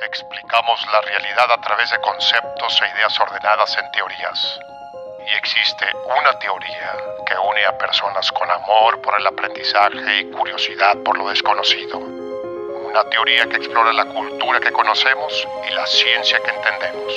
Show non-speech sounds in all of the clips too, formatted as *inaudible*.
Explicamos la realidad a través de conceptos e ideas ordenadas en teorías. Y existe una teoría que une a personas con amor por el aprendizaje y curiosidad por lo desconocido. Una teoría que explora la cultura que conocemos y la ciencia que entendemos.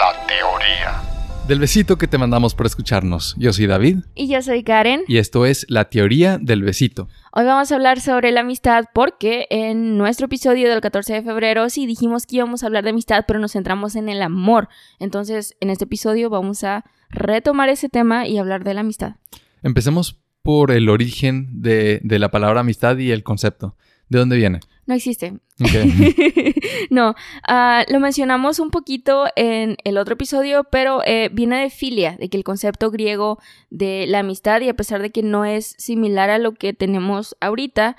La teoría. Del besito que te mandamos por escucharnos. Yo soy David. Y yo soy Karen. Y esto es La Teoría del Besito. Hoy vamos a hablar sobre la amistad porque en nuestro episodio del 14 de febrero sí dijimos que íbamos a hablar de amistad, pero nos centramos en el amor. Entonces, en este episodio vamos a retomar ese tema y hablar de la amistad. Empecemos por el origen de, de la palabra amistad y el concepto. ¿De dónde viene? No existe. *laughs* no, ah, lo mencionamos un poquito en el otro episodio, pero eh, viene de filia, de que el concepto griego de la amistad, y a pesar de que no es similar a lo que tenemos ahorita,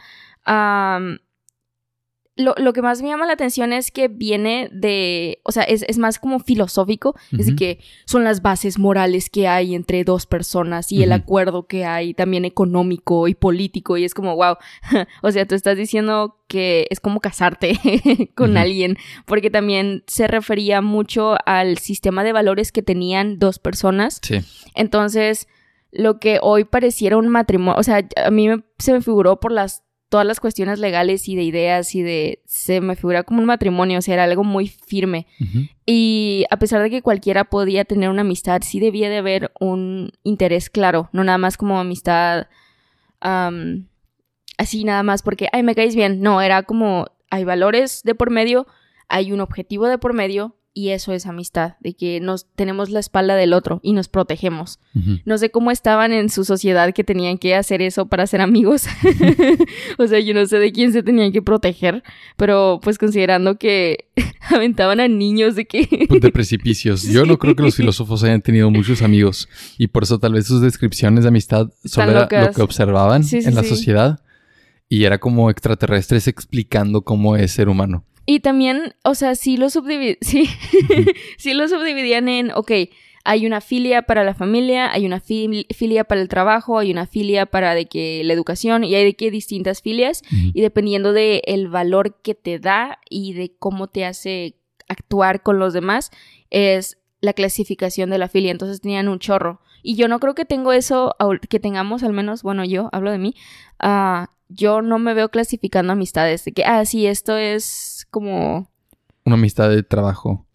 lo, que más me llama la atención es que viene de, o sea, es, más como filosófico, es de que son las bases morales que hay entre dos personas y el acuerdo que hay también económico y político y es como, wow, *laughs* o sea, tú estás diciendo que es como casarte *laughs* con alguien, porque también se refería mucho al sistema de valores que tenían dos personas. Sí. Entonces, lo que hoy pareciera un matrimonio, o sea, a mí se me figuró por las todas las cuestiones legales y de ideas y de... Se me figura como un matrimonio, o sea, era algo muy firme. Y a pesar de que cualquiera podía tener una amistad, sí debía de haber un interés claro, no nada más como amistad así nada más porque, ay, me caes bien. No, era como, hay valores de por medio, hay un objetivo de por medio y eso es amistad, de que nos tenemos la espalda del otro y nos protegemos. No sé cómo estaban en su sociedad que tenían que hacer eso para ser amigos. *laughs* o sea, yo no sé de quién se tenían que proteger, pero pues considerando que *laughs* aventaban a niños de que... Pues, de precipicios. Yo no creo que los filósofos hayan tenido muchos amigos y por eso tal vez sus descripciones de amistad solo era lo que observaban en la sociedad y era como extraterrestres explicando cómo es ser humano. Y también, o sea, sí lo, *laughs* sí, sí lo subdividían en, ok, hay una filia para la familia, hay una filia para el trabajo, hay una filia para de que la educación y hay de que distintas filias y dependiendo del el valor que te da y de cómo te hace actuar con los demás es la clasificación de la filia. Entonces tenían un chorro. Y yo no creo que tengo eso, que tengamos al menos, bueno, yo hablo de mí, uh, yo no me veo clasificando amistades de que, ah, sí, esto es como... Una amistad de trabajo.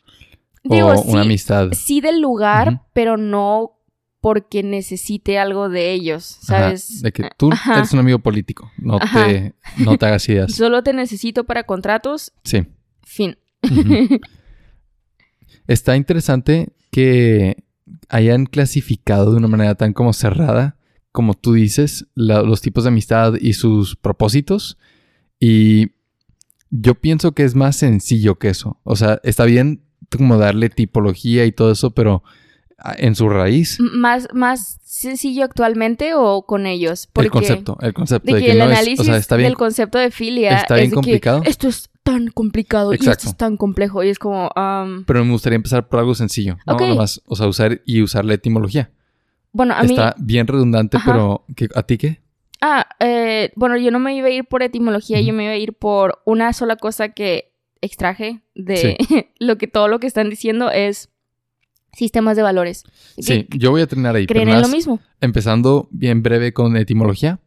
o una amistad. Sí del lugar, pero no porque necesite algo de ellos, ¿sabes? de que tú eres un amigo político, no te, no te hagas ideas. *laughs* Solo te necesito para contratos. Sí. Fin. *laughs* Está interesante que hayan clasificado de una manera tan como cerrada como tú dices, los tipos de amistad y sus propósitos. Y yo pienso que es más sencillo que eso. O sea, está bien como darle tipología y todo eso, pero ah, en su raíz. ¿Más, más sencillo actualmente o con ellos? el concepto, el concepto de, que, el análisis del concepto de filia está bien complicado. esto es tan complicado y esto es tan complejo y es como... pero me gustaría empezar por algo sencillo, ¿no? Nomás, o sea, usar y usar la etimología. Bueno, a mí... Está bien redundante, pero ¿a ti qué? Ah, eh, bueno, yo no me iba a ir por etimología, yo me iba a ir por una sola cosa que extraje de *laughs* lo que todo lo que están diciendo es sistemas de valores. Sí, yo voy a terminar ahí. ¿Creen en lo mismo? Empezando bien breve con etimología.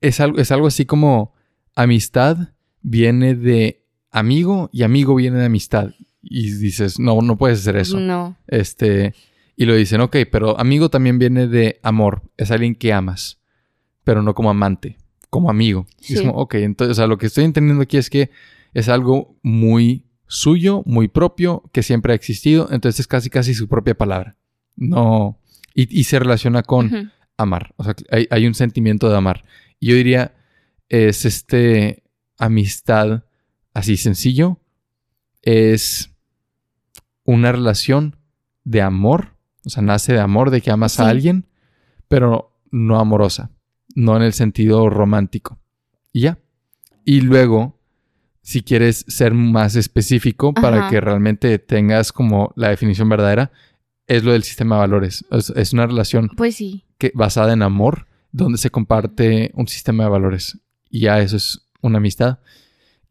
Es algo, es algo así como amistad viene de amigo y amigo viene de amistad. Y dices, no, no puedes hacer eso. No. Este, y lo dicen, ok, pero amigo también viene de amor, es alguien que amas, pero no como amante, como amigo. Y es como, ok, entonces, o sea, lo que estoy entendiendo aquí es que es algo muy suyo, muy propio, que siempre ha existido, entonces es casi, casi su propia palabra. No, y, se relaciona con amar, o sea, hay, hay un sentimiento de amar. Y yo diría, es este amistad así sencillo, es una relación de amor o sea, nace de amor, de que amas a alguien, pero no amorosa, no en el sentido romántico. Y ya. Y luego, si quieres ser más específico para que realmente tengas como la definición verdadera, es lo del sistema de valores. Es, una relación pues sí. que, basada en amor, donde se comparte un sistema de valores. Y ya eso es una amistad.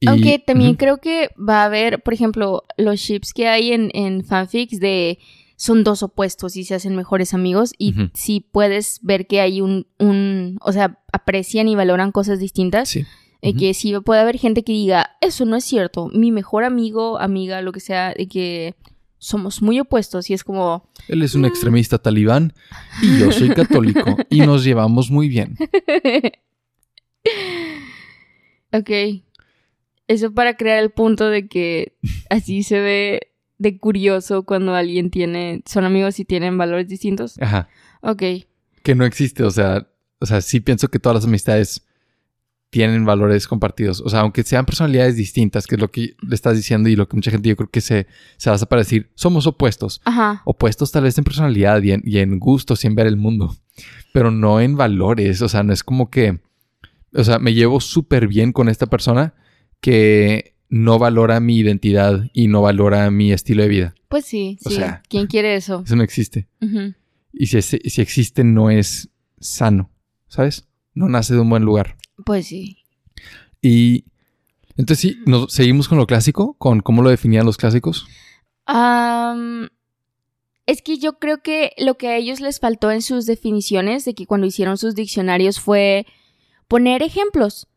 Aunque también creo que va a haber, por ejemplo, los ships que hay en, en fanfics de son dos opuestos y se hacen mejores amigos y si puedes ver que hay un, un, o sea, aprecian y valoran cosas distintas. Sí. Eh, que sí puede haber gente que diga, eso no es cierto, mi mejor amigo, amiga, lo que sea, de que somos muy opuestos y es como... Él es un mm". extremista talibán y yo soy católico *laughs* y nos llevamos muy bien. ok. Eso para crear el punto de que así se ve de curioso cuando alguien tiene, son amigos y tienen valores distintos. Ajá. Ok. Que no existe, o sea, o sea, sí pienso que todas las amistades tienen valores compartidos. O sea, aunque sean personalidades distintas, que es lo que le estás diciendo y lo que mucha gente yo creo que se, se basa para decir, somos opuestos. Ajá. Opuestos tal vez en personalidad y en, y en gustos y en ver el mundo, pero no en valores. O sea, no es como que, o sea, me llevo súper bien con esta persona que no valora mi identidad y no valora mi estilo de vida. Pues sí, sí. O sea, ¿quién quiere eso? Eso no existe. Y si, si existe, no es sano, ¿sabes? No nace de un buen lugar. Pues sí. Y entonces sí, nos seguimos con lo clásico, con cómo lo definían los clásicos. es que yo creo que lo que a ellos les faltó en sus definiciones, de que cuando hicieron sus diccionarios fue poner ejemplos.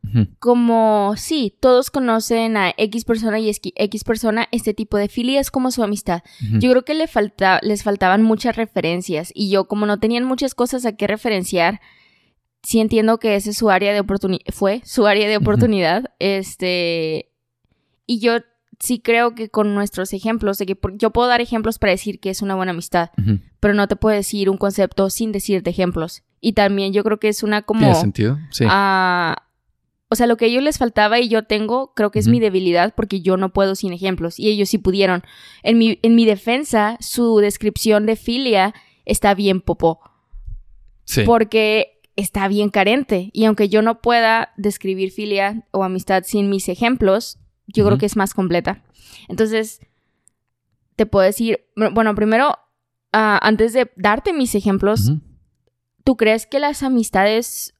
Como, sí, todos conocen a X persona y X persona, este tipo de filia es como su amistad. Yo creo que le falta, les faltaban muchas referencias y yo como no tenían muchas cosas a qué referenciar, sí entiendo que ese es su área de oportunidad, fue su área de oportunidad, este, y yo sí creo que con nuestros ejemplos, de que yo puedo dar ejemplos para decir que es una buena amistad, pero no te puedo decir un concepto sin decirte ejemplos. Y también yo creo que es una como... ¿Tiene sentido? Sí. o sea, lo que a ellos les faltaba y yo tengo, creo que es mi debilidad porque yo no puedo sin ejemplos y ellos sí pudieron. En mi, en mi defensa, su descripción de filia está bien popó. Sí. Porque está bien carente. Y aunque yo no pueda describir filia o amistad sin mis ejemplos, yo creo que es más completa. Entonces, te puedo decir, bueno, primero, ah, antes de darte mis ejemplos, ¿tú crees que las amistades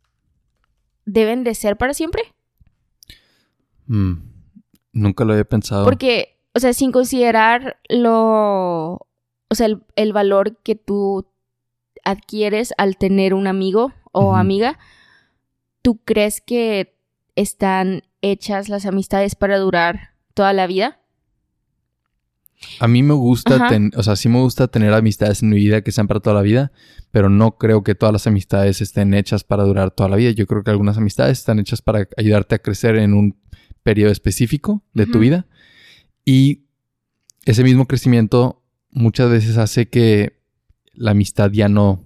deben de ser para siempre? Mm, nunca lo había pensado. Porque, o sea, sin considerar lo, o sea, el valor que tú adquieres al tener un amigo o amiga, ¿tú crees que están hechas las amistades para durar toda la vida? A mí me gusta, o sea, sí me gusta tener amistades en mi vida que sean para toda la vida, pero no creo que todas las amistades estén hechas para durar toda la vida. Yo creo que algunas amistades están hechas para ayudarte a crecer en un periodo específico de tu vida. Y ese mismo crecimiento muchas veces hace que la amistad ya no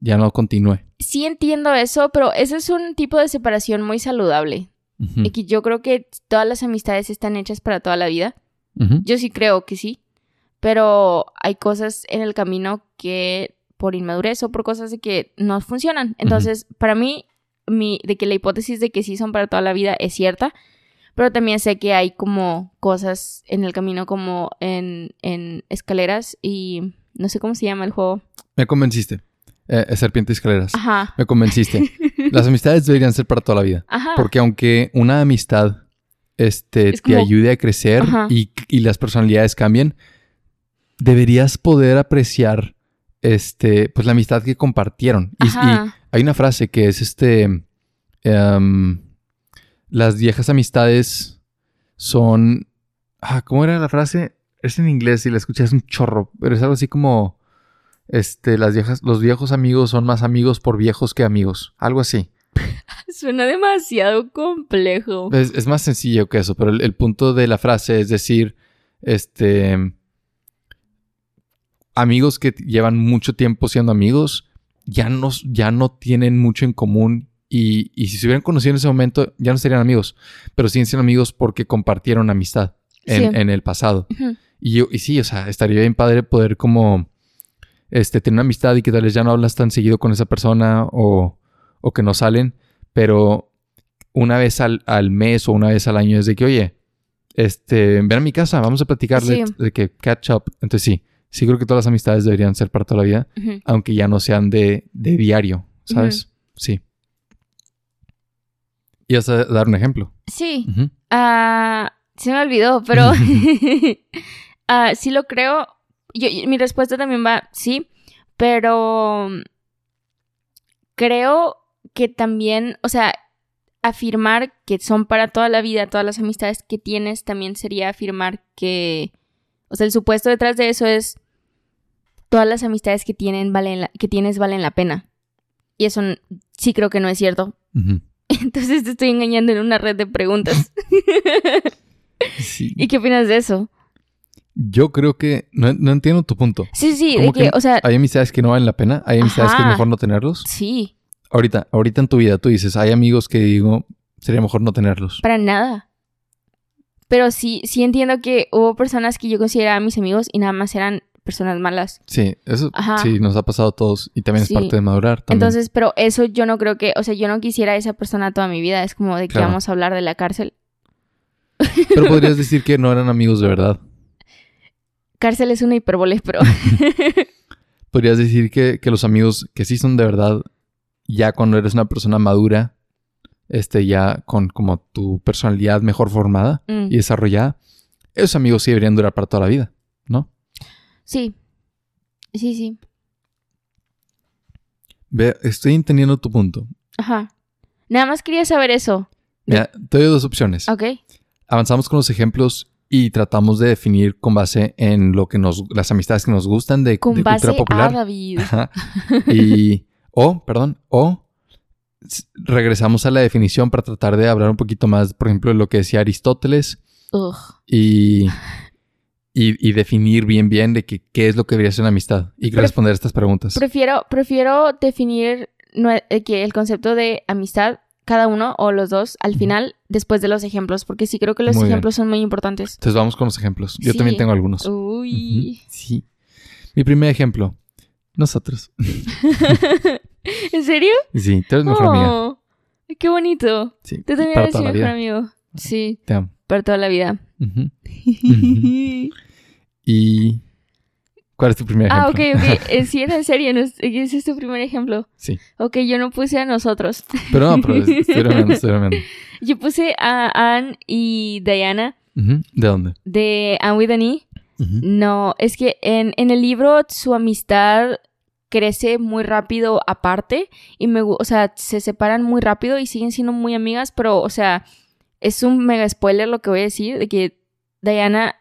ya no continúe. Sí entiendo eso, pero ese es un tipo de separación muy saludable. Y que yo creo que todas las amistades están hechas para toda la vida. Yo sí creo que sí. Pero hay cosas en el camino que por inmadurez o por cosas de que no funcionan. Entonces, para mí, mi, de que la hipótesis de que sí son para toda la vida es cierta. Pero también sé que hay como cosas en el camino como en, en escaleras y no sé cómo se llama el juego. Me convenciste. Eh, serpiente y escaleras. Ajá. Me convenciste. *laughs* Las amistades deberían ser para toda la vida. Ajá. Porque aunque una amistad este, te ayude a crecer y, las personalidades cambien, deberías poder apreciar este, pues la amistad que compartieron. Y, hay una frase que es este. Em, las viejas amistades son. Ah, ¿Cómo era la frase? Es en inglés y la escuché, es un chorro, pero es algo así como este, las viejas, los viejos amigos son más amigos por viejos que amigos. Algo así. *laughs* Suena demasiado complejo. Es, más sencillo que eso, pero el, punto de la frase es decir, este, amigos que llevan mucho tiempo siendo amigos, ya no, ya no tienen mucho en común y, si se hubieran conocido en ese momento, ya no serían amigos, pero siguen siendo amigos porque compartieron amistad en, el pasado. y, yo, y sí, o sea, estaría bien padre poder como este, tener una amistad y que tal vez ya no hablas tan seguido con esa persona o, o que no salen, pero una vez al, al, mes o una vez al año es de que, oye, este, ven a mi casa, vamos a platicar de, que catch up. Entonces sí, sí creo que todas las amistades deberían ser para toda la vida, aunque ya no sean de, de diario, ¿sabes? Sí. ¿Ibas a dar un ejemplo? Sí. Ah, se me olvidó, pero *laughs* *laughs* ah, sí lo creo. Yo, mi respuesta también va sí, pero creo que también, o sea, afirmar que son para toda la vida, todas las amistades que tienes, también sería afirmar que, o sea, el supuesto detrás de eso es todas las amistades que, tienen valen que tienes valen la pena. Y eso sí creo que no es cierto. *laughs* Entonces te estoy engañando en una red de preguntas. *laughs* ¿Y qué opinas de eso? Yo creo que no, entiendo tu punto. Sí, sí, de que, o sea, hay amistades que no valen la pena, hay amistades que es mejor no tenerlos. Sí. Ahorita, ahorita en tu vida tú dices, hay amigos que digo, sería mejor no tenerlos. Para nada. Pero sí, sí entiendo que hubo personas que yo consideraba mis amigos y nada más eran personas malas. Sí, eso sí nos ha pasado a todos y también es parte de madurar. Entonces, pero eso yo no creo que, o sea, yo no quisiera a esa persona toda mi vida. Es como de que vamos a hablar de la cárcel. Pero podrías *laughs* decir que no eran amigos de verdad. Cárcel es una hipérbole, pero... *laughs* podrías decir que, que los amigos que sí son de verdad, ya cuando eres una persona madura, este, ya con como tu personalidad mejor formada mm. y desarrollada, esos amigos sí deberían durar para toda la vida, ¿no? Sí, sí, sí. Ve, estoy entendiendo tu punto. Ajá. Nada más quería saber eso. Mira, te doy dos opciones. Ok. Avanzamos con los ejemplos y tratamos de definir con base en lo que nos, las amistades que nos gustan de, con base cultura popular. A David. Ajá. *laughs* Y, o, perdón, o regresamos a la definición para tratar de hablar un poquito más, por ejemplo, de lo que decía Aristóteles. Ugh. Y y, definir bien bien de que, qué es lo que debería ser una amistad y responder estas preguntas. Prefiero, prefiero definir eh, que el concepto de amistad, cada uno o los dos, al final, después de los ejemplos, porque sí creo que los ejemplos son muy importantes. Entonces vamos con los ejemplos. Yo también tengo algunos. Uy. Sí. Mi primer ejemplo. Nosotros. *laughs* ¿En serio? Sí, tú eres mejor amiga. Oh, qué bonito. Sí. Tú también eres mi mejor amigo. Sí. Te amo. Para toda la vida. *laughs* ¿Y cuál es tu primer ah, ejemplo? Ah, ok, ok. *laughs* Eh, sí, era en serio. Ese es tu primer ejemplo. Sí. Ok, yo no puse a nosotros. Pero no, pero estoy bromeando, estoy Yo puse a Anne y Diana. ¿De dónde? De Anne with an E. No, es que en, en el libro su amistad crece muy rápido aparte y me, o sea, se separan muy rápido y siguen siendo muy amigas, pero, o sea, es un mega spoiler lo que voy a decir, de que Diana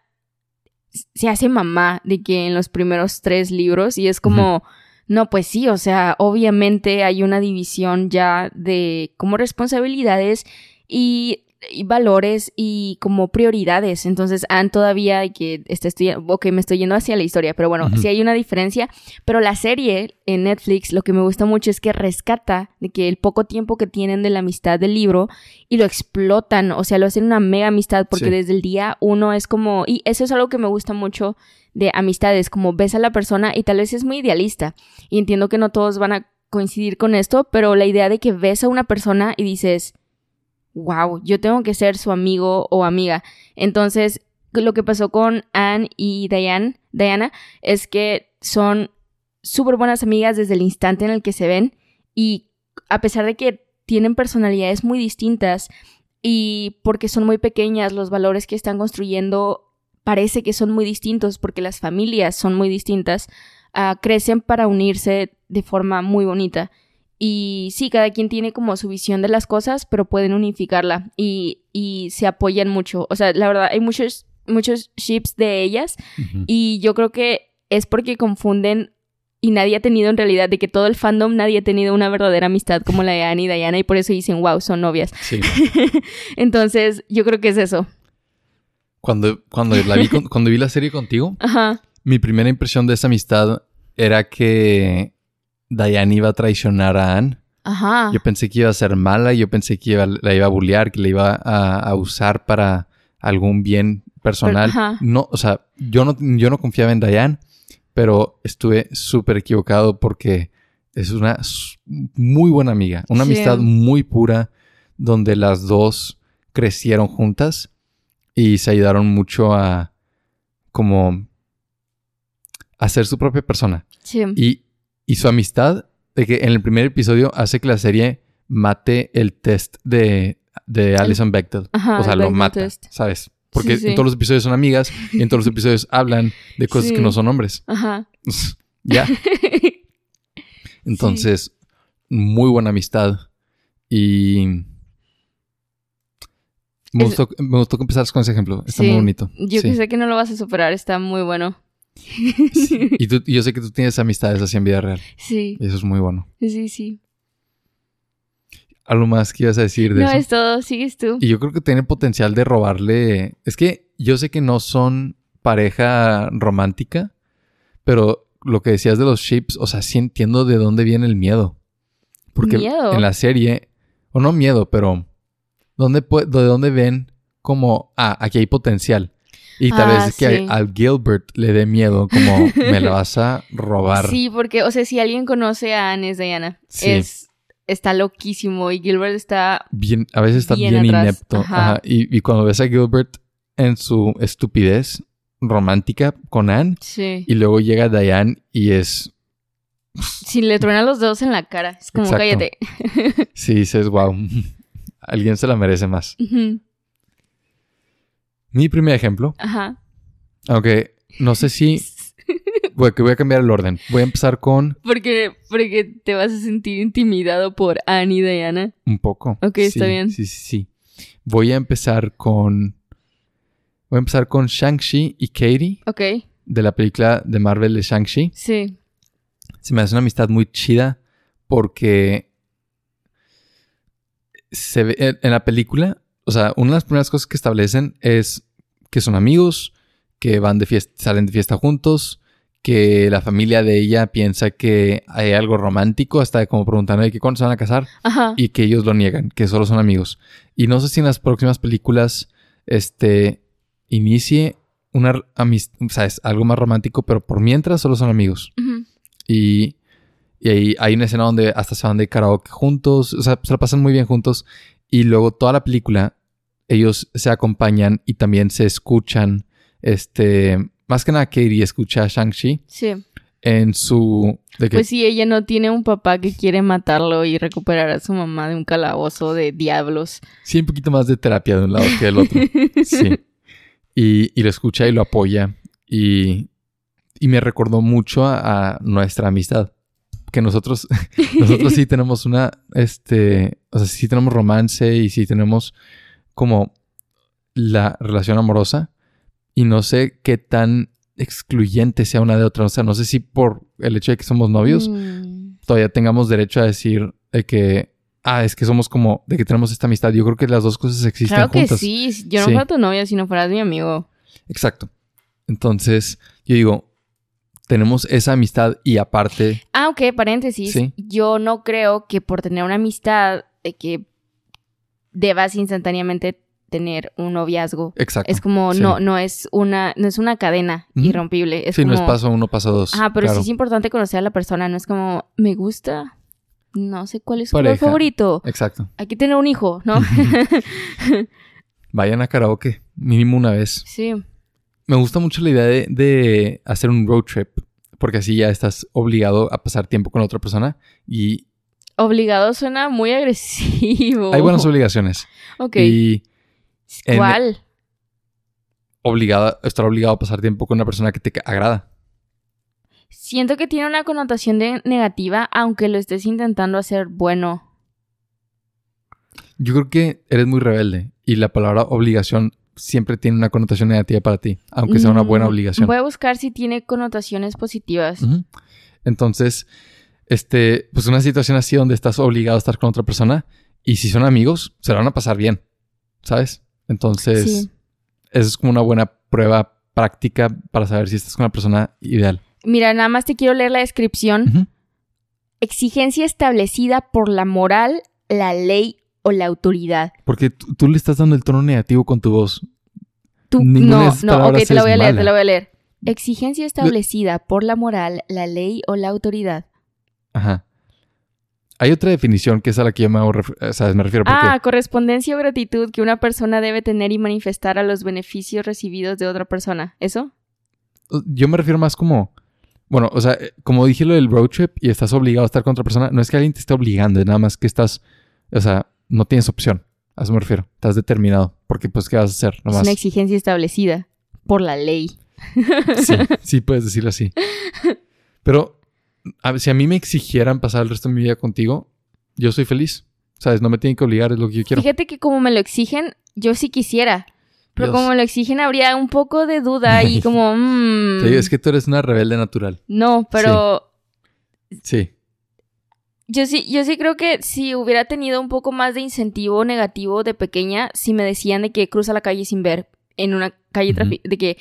se hace mamá, de que en los primeros tres libros, y es como, no, pues sí, o sea, obviamente hay una división ya de como responsabilidades y y valores y como prioridades. Entonces, han todavía que está estudiando, ok, me estoy yendo hacia la historia, pero bueno, sí hay una diferencia. Pero la serie en Netflix, lo que me gusta mucho es que rescata de que el poco tiempo que tienen de la amistad del libro y lo explotan, o sea, lo hacen una mega amistad porque desde el día uno es como, y eso es algo que me gusta mucho de amistades, como ves a la persona y tal vez es muy idealista. Y entiendo que no todos van a coincidir con esto, pero la idea de que ves a una persona y dices, wow, yo tengo que ser su amigo o amiga. Entonces, lo que pasó con Anne y Diane, Diana es que son súper buenas amigas desde el instante en el que se ven y a pesar de que tienen personalidades muy distintas y porque son muy pequeñas, los valores que están construyendo parece que son muy distintos porque las familias son muy distintas, ah, crecen para unirse de forma muy bonita. Y sí, cada quien tiene como su visión de las cosas, pero pueden unificarla y, y se apoyan mucho. O sea, la verdad, hay muchos, muchos ships de ellas y yo creo que es porque confunden y nadie ha tenido en realidad, de que todo el fandom, nadie ha tenido una verdadera amistad como la de Annie y Diana y por eso dicen, wow, son novias. Sí. *laughs* Entonces, yo creo que es eso. Cuando, cuando, la vi, cuando vi la serie contigo, *laughs* mi primera impresión de esa amistad era que Diane iba a traicionar a Anne. Ajá. Yo pensé que iba a ser mala, yo pensé que la iba a bullear, que la iba a, usar para algún bien personal. no, o sea, yo no, yo no confiaba en Diane, pero estuve súper equivocado porque es una muy buena amiga, una amistad muy pura donde las dos crecieron juntas y se ayudaron mucho a como a ser su propia persona. Sí. Y y su amistad, de que en el primer episodio hace que la serie mate el test de, de Alison Bechtel. Ajá, o sea, lo Bechdel mata, test. ¿sabes? Porque Sí, sí. en todos los episodios son amigas y en todos los *laughs* episodios hablan de cosas Sí. que no son hombres. Ajá. *laughs* ya. *laughs* Entonces, muy buena amistad. Y me, Es- gustó, me gustó que empezaras con ese ejemplo. Está muy bonito. Yo Sí. que sé que no lo vas a superar, está muy bueno. *laughs* Y tú- yo sé que tú tienes amistades así en vida real. Sí, Y eso es muy bueno. sí, sí. Algo más que ibas a decir de No eso. es todo, sigues tú. Y yo creo que tiene potencial de robarle. Es que yo sé que no son pareja romántica, pero lo que decías de los ships, o sea, sí entiendo de dónde viene el miedo. Porque ¿Miedo? en la serie, o no miedo, pero ¿dónde ¿de dónde ven como, ah, aquí hay potencial? Y tal Ah, vez que sí. a- al Gilbert le dé miedo, como me la *laughs* vas a robar. Sí, porque, o sea, si alguien conoce a Anne es Diana. Sí. Es, está loquísimo y Gilbert está... Bien, a veces está Bien inepto. ajá. Ajá. Y, y cuando ves a Gilbert en su estupidez romántica con Anne, Sí. y luego llega Diane y es. Si le truenan los dedos en la cara. Es como, Exacto. cállate. *laughs* Sí, dices, wow, *laughs* alguien se la merece más. Mi primer ejemplo, Ajá. aunque no sé si. *laughs* Voy, que voy a cambiar el orden. Voy a empezar con Porque, porque te vas a sentir intimidado por Anne y Diana. un poco. Ok, está bien. Sí, sí, sí. Voy a empezar con. Voy a empezar con Shang-Chi y Katie Ok, de la película de Marvel de Shang-Chi. sí. se me hace una amistad muy chida porque se ve en la película, o sea, una de las primeras cosas que establecen es que son amigos, que van de fiesta, salen de fiesta juntos, que la familia de ella piensa que hay algo romántico, hasta como preguntando de que cuándo se van a casar Ajá. y que ellos lo niegan, que solo son amigos. Y no sé si en las próximas películas este inicie una amistad, o sea, es algo más romántico, pero por mientras solo son amigos. Y, y ahí hay una escena donde hasta se van de karaoke juntos. O sea, se la pasan muy bien juntos. Y luego toda la película, ellos se acompañan y también se escuchan. Este, más que nada, Katie escucha a Shang-Chi Sí. en su. De que, Pues sí, ella no tiene un papá que quiere matarlo y recuperar a su mamá de un calabozo de diablos. sí, un poquito más de terapia de un lado que del otro. *laughs* Sí. Y, y lo escucha y lo apoya. Y, y me recordó mucho a, a nuestra amistad. Que nosotros, *laughs* nosotros sí *laughs* tenemos una, este, o sea, sí tenemos romance y sí tenemos como la relación amorosa. Y no sé qué tan excluyente sea una de otra. O sea, no sé si por el hecho de que somos novios Mm. todavía tengamos derecho a decir de que, ah, es que somos como, de que tenemos esta amistad. Yo creo que las dos cosas existen Claro que juntas. sí. Yo no Sí. fuera tu novia si no fueras mi amigo. Exacto. Entonces, yo digo, tenemos esa amistad y aparte, Ah, ok, paréntesis. Sí. Yo no creo que por tener una amistad de que debas instantáneamente tener un noviazgo. exacto. Es como, Sí. no, no es una, no es una cadena irrompible. Es sí, como, no es paso uno, paso dos. Ajá, pero claro. sí es importante conocer a la persona. No es como, me gusta, no sé cuál es su color favorito. Exacto. Hay que tener un hijo, ¿no? *laughs* Vayan a karaoke, mínimo una vez. sí. Me gusta mucho la idea de, de hacer un road trip, porque así ya estás obligado a pasar tiempo con la otra persona y Obligado suena muy *laughs* agresivo. hay buenas obligaciones. Ok. Y en- ¿Cuál? obligado, estar obligado a pasar tiempo con una persona que te agrada. Siento que tiene una connotación de negativa, aunque lo estés intentando hacer bueno. Yo creo que eres muy rebelde y la palabra obligación siempre tiene una connotación negativa para ti, aunque sea una buena Mm, obligación. Voy a buscar si tiene connotaciones positivas. Entonces, este, pues una situación así donde estás obligado a estar con otra persona y si son amigos, se la van a pasar bien, ¿sabes? Entonces, Sí. eso es como una buena prueba práctica para saber si estás con la persona ideal. Mira, nada más te quiero leer la descripción. Exigencia establecida por la moral, la ley o la autoridad. Porque tú, le estás dando el tono negativo con tu voz. Tú, Ninguna no, no, ok, te la voy a leer, te la voy a leer. Exigencia establecida por la moral, la ley o la autoridad. Ajá. Hay otra definición que es a la que yo me, hago o sea, me refiero porque Ah, correspondencia o gratitud que una persona debe tener y manifestar a los beneficios recibidos de otra persona. ¿Eso? yo me refiero más como, bueno, o sea, como dije lo del road trip y estás obligado a estar con otra persona, no es que alguien te esté obligando, es nada más que estás, o sea, no tienes opción. A eso me refiero. Estás determinado. Porque, pues, ¿qué vas a hacer? Es una exigencia establecida por la ley. Sí, *laughs* sí puedes decirlo así. Pero si a mí me exigieran pasar el resto de mi vida contigo, yo soy feliz. ¿Sabes? No me tienen que obligar, es lo que yo quiero. Fíjate que como me lo exigen, yo sí quisiera. Pero como me lo exigen, habría un poco de duda y *laughs* como... Mm. es que tú eres una rebelde natural. No, pero... Sí. Yo sí, yo sí creo que si hubiera tenido un poco más de incentivo negativo de pequeña, si me decían de que cruza la calle sin ver en una calle de que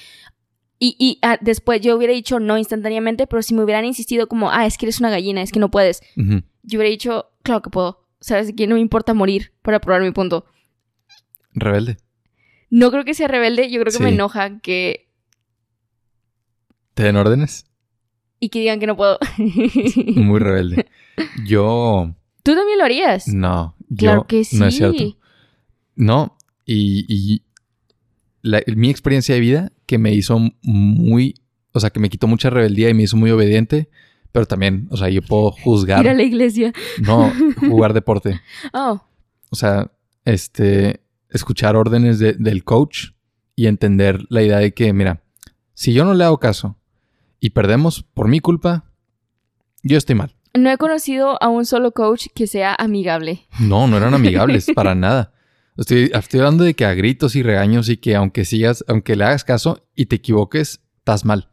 y, y ah, después yo hubiera dicho no instantáneamente, pero si me hubieran insistido como, ah, es que eres una gallina, es que no puedes, yo hubiera dicho, claro que puedo. Sabes que no me importa morir para probar mi punto. Rebelde. No creo que sea rebelde, yo creo que me enoja que... ¿Te den órdenes? Y que digan que no puedo. *laughs* Muy rebelde. Yo... ¿Tú también lo harías? No. Claro que sí. No es cierto. No, y, mi experiencia de vida que me hizo muy, o sea, que me quitó mucha rebeldía y me hizo muy obediente, pero también, o sea, yo puedo juzgar. Ir a la iglesia. No, *laughs* jugar deporte. Oh. O sea, este, escuchar órdenes del coach y entender la idea de que, mira, si yo no le hago caso y perdemos por mi culpa, yo estoy mal. No he conocido a un solo coach que sea amigable. No, no eran amigables, para *laughs* nada. Estoy, estoy, hablando de que a gritos y regaños y que aunque sigas, aunque le hagas caso y te equivoques, estás mal.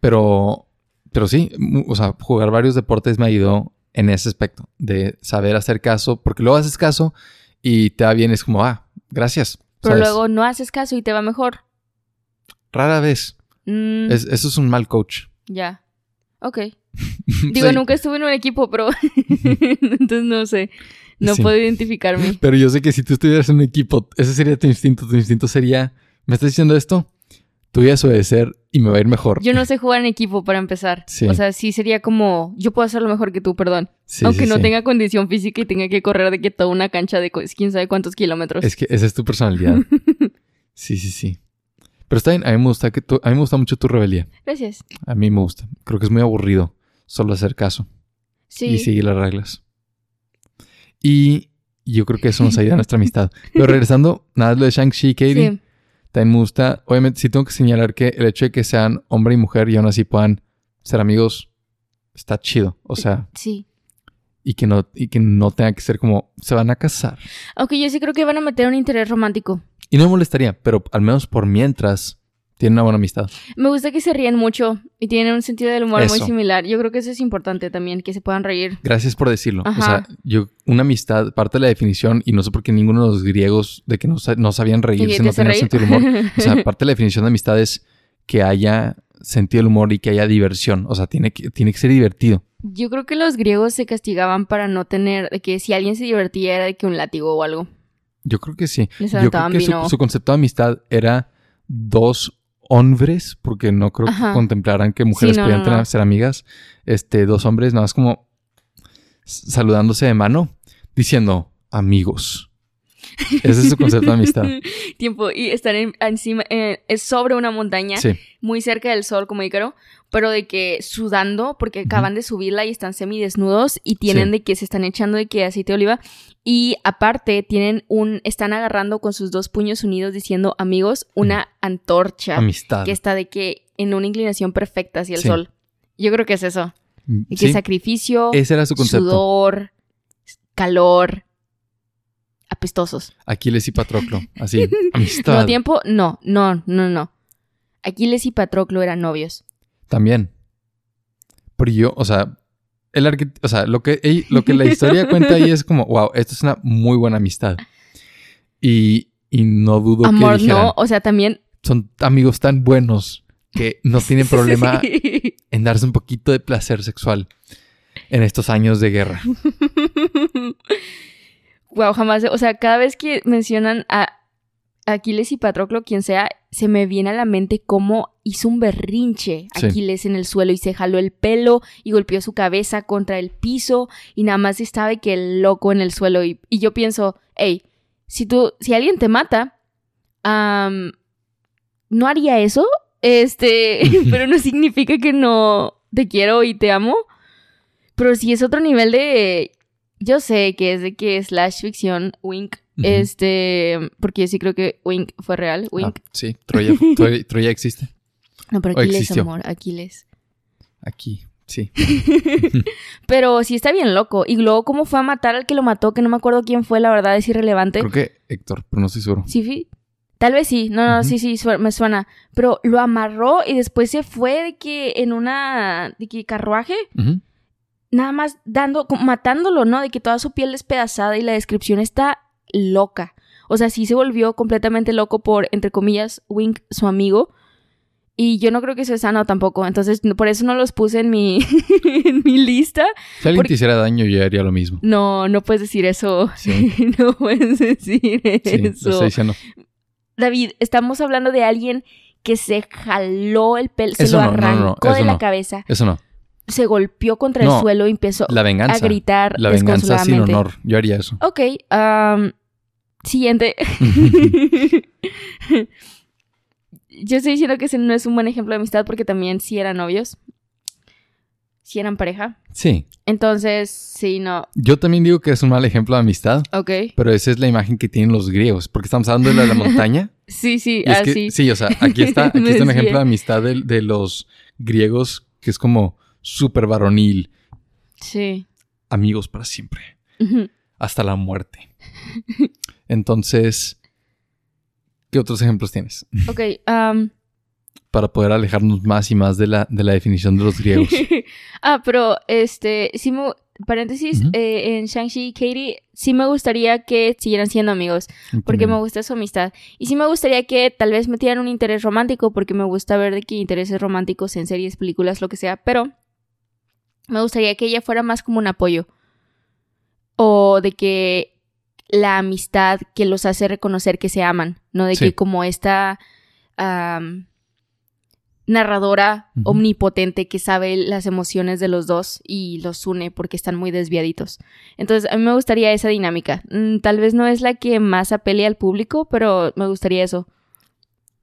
Pero, pero sí, o sea, jugar varios deportes me ayudó en ese aspecto, de saber hacer caso, porque luego haces caso y te va bien, es como, ah, gracias. Pero luego no haces caso y te va mejor. Rara vez. Mm. eso es un mal coach. Ya. Ok. *laughs* Digo, nunca estuve en un equipo, pero *laughs* entonces no sé. No puedo identificarme. *laughs* Pero yo sé que si tú estuvieras en un equipo, ese sería tu instinto. Tu instinto sería, ¿me estás diciendo esto? Tú voy a obedecer y me va a ir mejor. Yo no sé jugar en equipo para empezar. O sea, sí sería como, yo puedo hacerlo mejor que tú, perdón. Aunque no tenga condición física y tenga que correr de que toda una cancha de quién sabe cuántos kilómetros. Es que esa es tu personalidad. *laughs* sí, sí, sí. Pero está bien, a mí me gusta que a mí me gusta mucho tu rebeldía. Gracias. A mí me gusta. Creo que es muy aburrido solo hacer caso. Sí. Y seguir las reglas. Y yo creo que eso nos ayuda a nuestra amistad. Pero *laughs* regresando, nada lo de Shang-Chi y Katie. Sí. También me gusta. Obviamente, sí tengo que señalar que el hecho de que sean hombre y mujer y aún así puedan ser amigos está chido. O sea. Sí. Y que no, y que no tenga que ser como se van a casar. Aunque yo sí creo que van a meter un interés romántico. Y no me molestaría, pero al menos por mientras tienen una buena amistad. Me gusta que se ríen mucho y tienen un sentido del humor muy similar. Yo creo que eso es importante también, que se puedan reír. Gracias por decirlo. O sea, yo, una amistad, parte de la definición, y no sé por qué ninguno de los griegos de que no, no sabían reírse, no tenían sentido del humor. O sea, *laughs* parte de la definición de amistad es que haya sentido del humor y que haya diversión. O sea, tiene que, tiene que ser divertido. Yo creo que los griegos se castigaban para no tener, de que si alguien se divertía era de que un látigo o algo. Yo creo que sí. Yo creo que su, su concepto de amistad era dos hombres, porque no creo que contemplaran que mujeres pudieran ser amigas, este, dos hombres, nada más como saludándose de mano, diciendo amigos. Ese es su concepto de amistad. *laughs* Tiempo. Y estar encima, eh, es sobre una montaña, muy cerca del sol, como Ícaro, pero de que sudando, porque acaban de subirla y están semidesnudos y tienen de que se están echando de que aceite de oliva. Y aparte, tienen un, están agarrando con sus dos puños unidos diciendo amigos, una antorcha. Amistad. Que está de que en una inclinación perfecta hacia el sol. Yo creo que es eso. Mm, y que sacrificio, Ese era su concepto. sudor, calor, apestosos. Aquiles y Patroclo, así, *laughs* amistad. ¿No tiempo? No, no, no, no. Aquiles y Patroclo eran novios. También. Pero yo, o sea, el o sea, lo que, lo que la historia cuenta ahí es como, wow, esto es una muy buena amistad. Y, y no dudo Amor, que no, o sea, también... Son amigos tan buenos que no tienen *laughs* problema en darse un poquito de placer sexual en estos años de guerra. *laughs* wow, jamás, o sea, cada vez que mencionan a Aquiles y Patroclo, quien sea, se me viene a la mente cómo hizo un berrinche Aquiles en el suelo y se jaló el pelo y golpeó su cabeza contra el piso y nada más estaba que el loco en el suelo y, yo pienso, hey, si tú, si alguien te mata, no haría eso, este, *laughs* pero no significa que no te quiero y te amo, pero si es otro nivel de Yo sé que es de que slash ficción, Wink. Este, porque yo sí creo que Wink fue real. Ah, Wink. sí, Troya, *laughs* Troya, Troya existe. no, pero Aquiles, amor, Aquiles. Aquí, sí. *laughs* Pero sí está bien loco. Y luego, ¿cómo fue a matar al que lo mató? Que no me acuerdo quién fue, la verdad, es irrelevante. Creo que Héctor, pero no estoy seguro. Sí, Tal vez sí, no, no, sí, sí, su- me suena. Pero lo amarró y después se fue de que en una, de que carruaje, nada más dando, matándolo, ¿no? De que toda su piel despedazada y la descripción está loca. O sea, sí se volvió completamente loco por, entre comillas, Wink, su amigo. Y yo no creo que eso es sano tampoco. Entonces, por eso no los puse en mi, *laughs* en mi lista. Si alguien Porque- te hiciera daño, yo haría lo mismo. No, no puedes decir eso. Sí, *laughs* no puedes decir sí, lo eso. estoy diciendo. David, estamos hablando de alguien que se jaló el pelo, se Eso lo no, no, no, arrancó eso de la cabeza, Eso no. Se golpeó contra el suelo y empezó La venganza. a gritar La venganza sin honor. Yo haría eso. Ok, siguiente. *laughs* Yo estoy diciendo que ese no es un buen ejemplo de amistad porque también sí eran novios, sí eran pareja. Sí. Entonces, sí, no, Yo también digo que es un mal ejemplo de amistad, ok. pero esa es la imagen que tienen los griegos, porque estamos hablando de la, de la montaña. *laughs* Sí, sí, así. que, sí, o sea, aquí está, *laughs* aquí está un ejemplo de amistad de, de los griegos que es como súper varonil, Sí. amigos para siempre, hasta la muerte. Entonces, ¿qué otros ejemplos tienes? Ok, Para poder alejarnos más y más de la, de la definición de los griegos. *laughs* ah, pero este, sí me, paréntesis, eh, en Shang-Chi y Katie, sí me gustaría que siguieran siendo amigos, porque me gusta su amistad. Y sí me gustaría que tal vez metieran un interés romántico, porque me gusta ver de que intereses románticos en series, películas, lo que sea, pero me gustaría que ella fuera más como un apoyo. O de que la amistad que los hace reconocer que se aman, ¿no? De Sí. que como esta narradora omnipotente que sabe las emociones de los dos y los une porque están muy desviaditos. Entonces, a mí me gustaría esa dinámica. Mm, Tal vez no es la que más apele al público, pero me gustaría eso.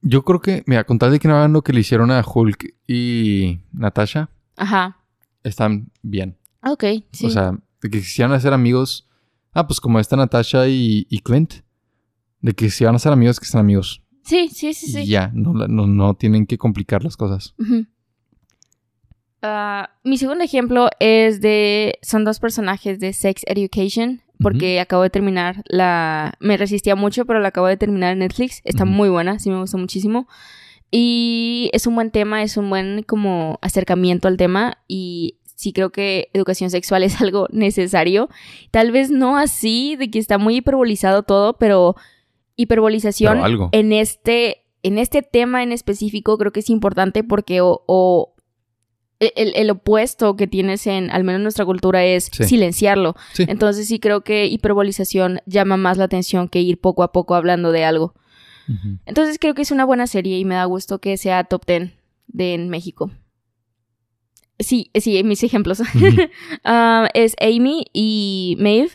Yo creo que, mira, con tal de que no hagan lo que le hicieron a Hulk y Natasha, Ajá. Están bien. Ok, sí. O sea, de que quisieran hacer amigos. Ah, pues como esta Natasha y, y Clint. De que si van a ser amigos, que sean amigos. sí, sí, sí, sí. Y ya, no, no, no tienen que complicar las cosas. Ah, mi segundo ejemplo es de. Son dos personajes de Sex Education. Porque acabo de terminar la. Me resistía mucho, pero la acabo de terminar en Netflix. Está muy buena, sí me gustó muchísimo. Y es un buen tema, es un buen como acercamiento al tema. Y sí creo que educación sexual *laughs* es algo necesario. Tal vez no así, de que está muy hiperbolizado todo, pero hiperbolización Pero algo. en este, en este tema en específico creo que es importante porque o, o el, el opuesto que tienes en, al menos en nuestra cultura, es Sí. silenciarlo. Sí. Entonces sí creo que hiperbolización llama más la atención que ir poco a poco hablando de algo. Entonces creo que es una buena serie y me da gusto que sea top 10 de en México. Sí, sí, mis ejemplos. *laughs* Ah, es Amy y Maeve.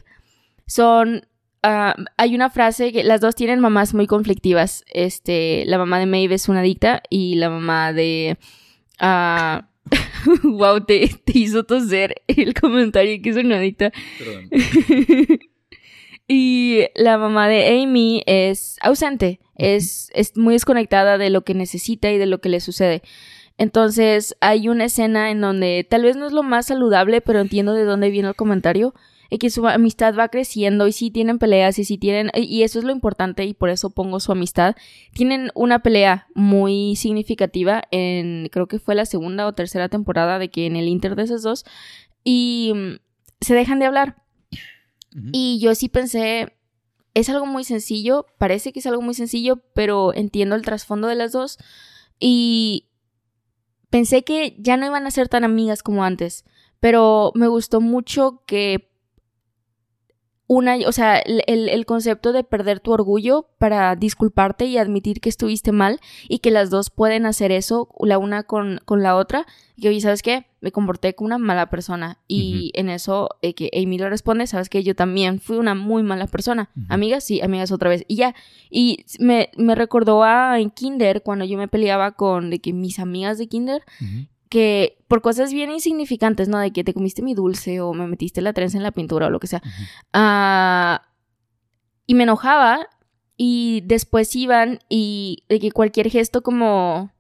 Son. ah, hay una frase que las dos tienen mamás muy conflictivas. Este, la mamá de Maeve es una adicta y la mamá de. ah, *laughs* wow, te, te hizo toser el comentario que es una adicta. Perdón. *laughs* y la mamá de Amy es ausente, es, es muy desconectada de lo que necesita y de lo que le sucede. Entonces hay una escena en donde tal vez no es lo más saludable, pero entiendo de dónde viene el comentario, y que su amistad va creciendo y sí tienen peleas y sí tienen, y eso es lo importante y por eso pongo su amistad. Tienen una pelea muy significativa en, creo que fue la segunda o tercera temporada de que en el Inter de esos dos, y mm, se dejan de hablar. Y yo sí pensé, es algo muy sencillo, parece que es algo muy sencillo, pero entiendo el trasfondo de las dos. Y pensé que ya no iban a ser tan amigas como antes, pero me gustó mucho que una, o sea, el, el- concepto de perder tu orgullo para disculparte y admitir que estuviste mal y que las dos pueden hacer eso, la una con, con la otra, y que, oye, ¿sabes qué? Me comporté como una mala persona y en eso eh, que Amy le responde, ¿sabes qué? Yo también fui una muy mala persona. Amigas, sí, amigas otra vez. Y ya, y me, me recordó a en Kinder, cuando yo me peleaba con de que mis amigas de Kinder. Que por cosas bien insignificantes, ¿no? De que te comiste mi dulce o me metiste la trenza en la pintura o lo que sea. Ah, y me enojaba y después iban y de que cualquier gesto como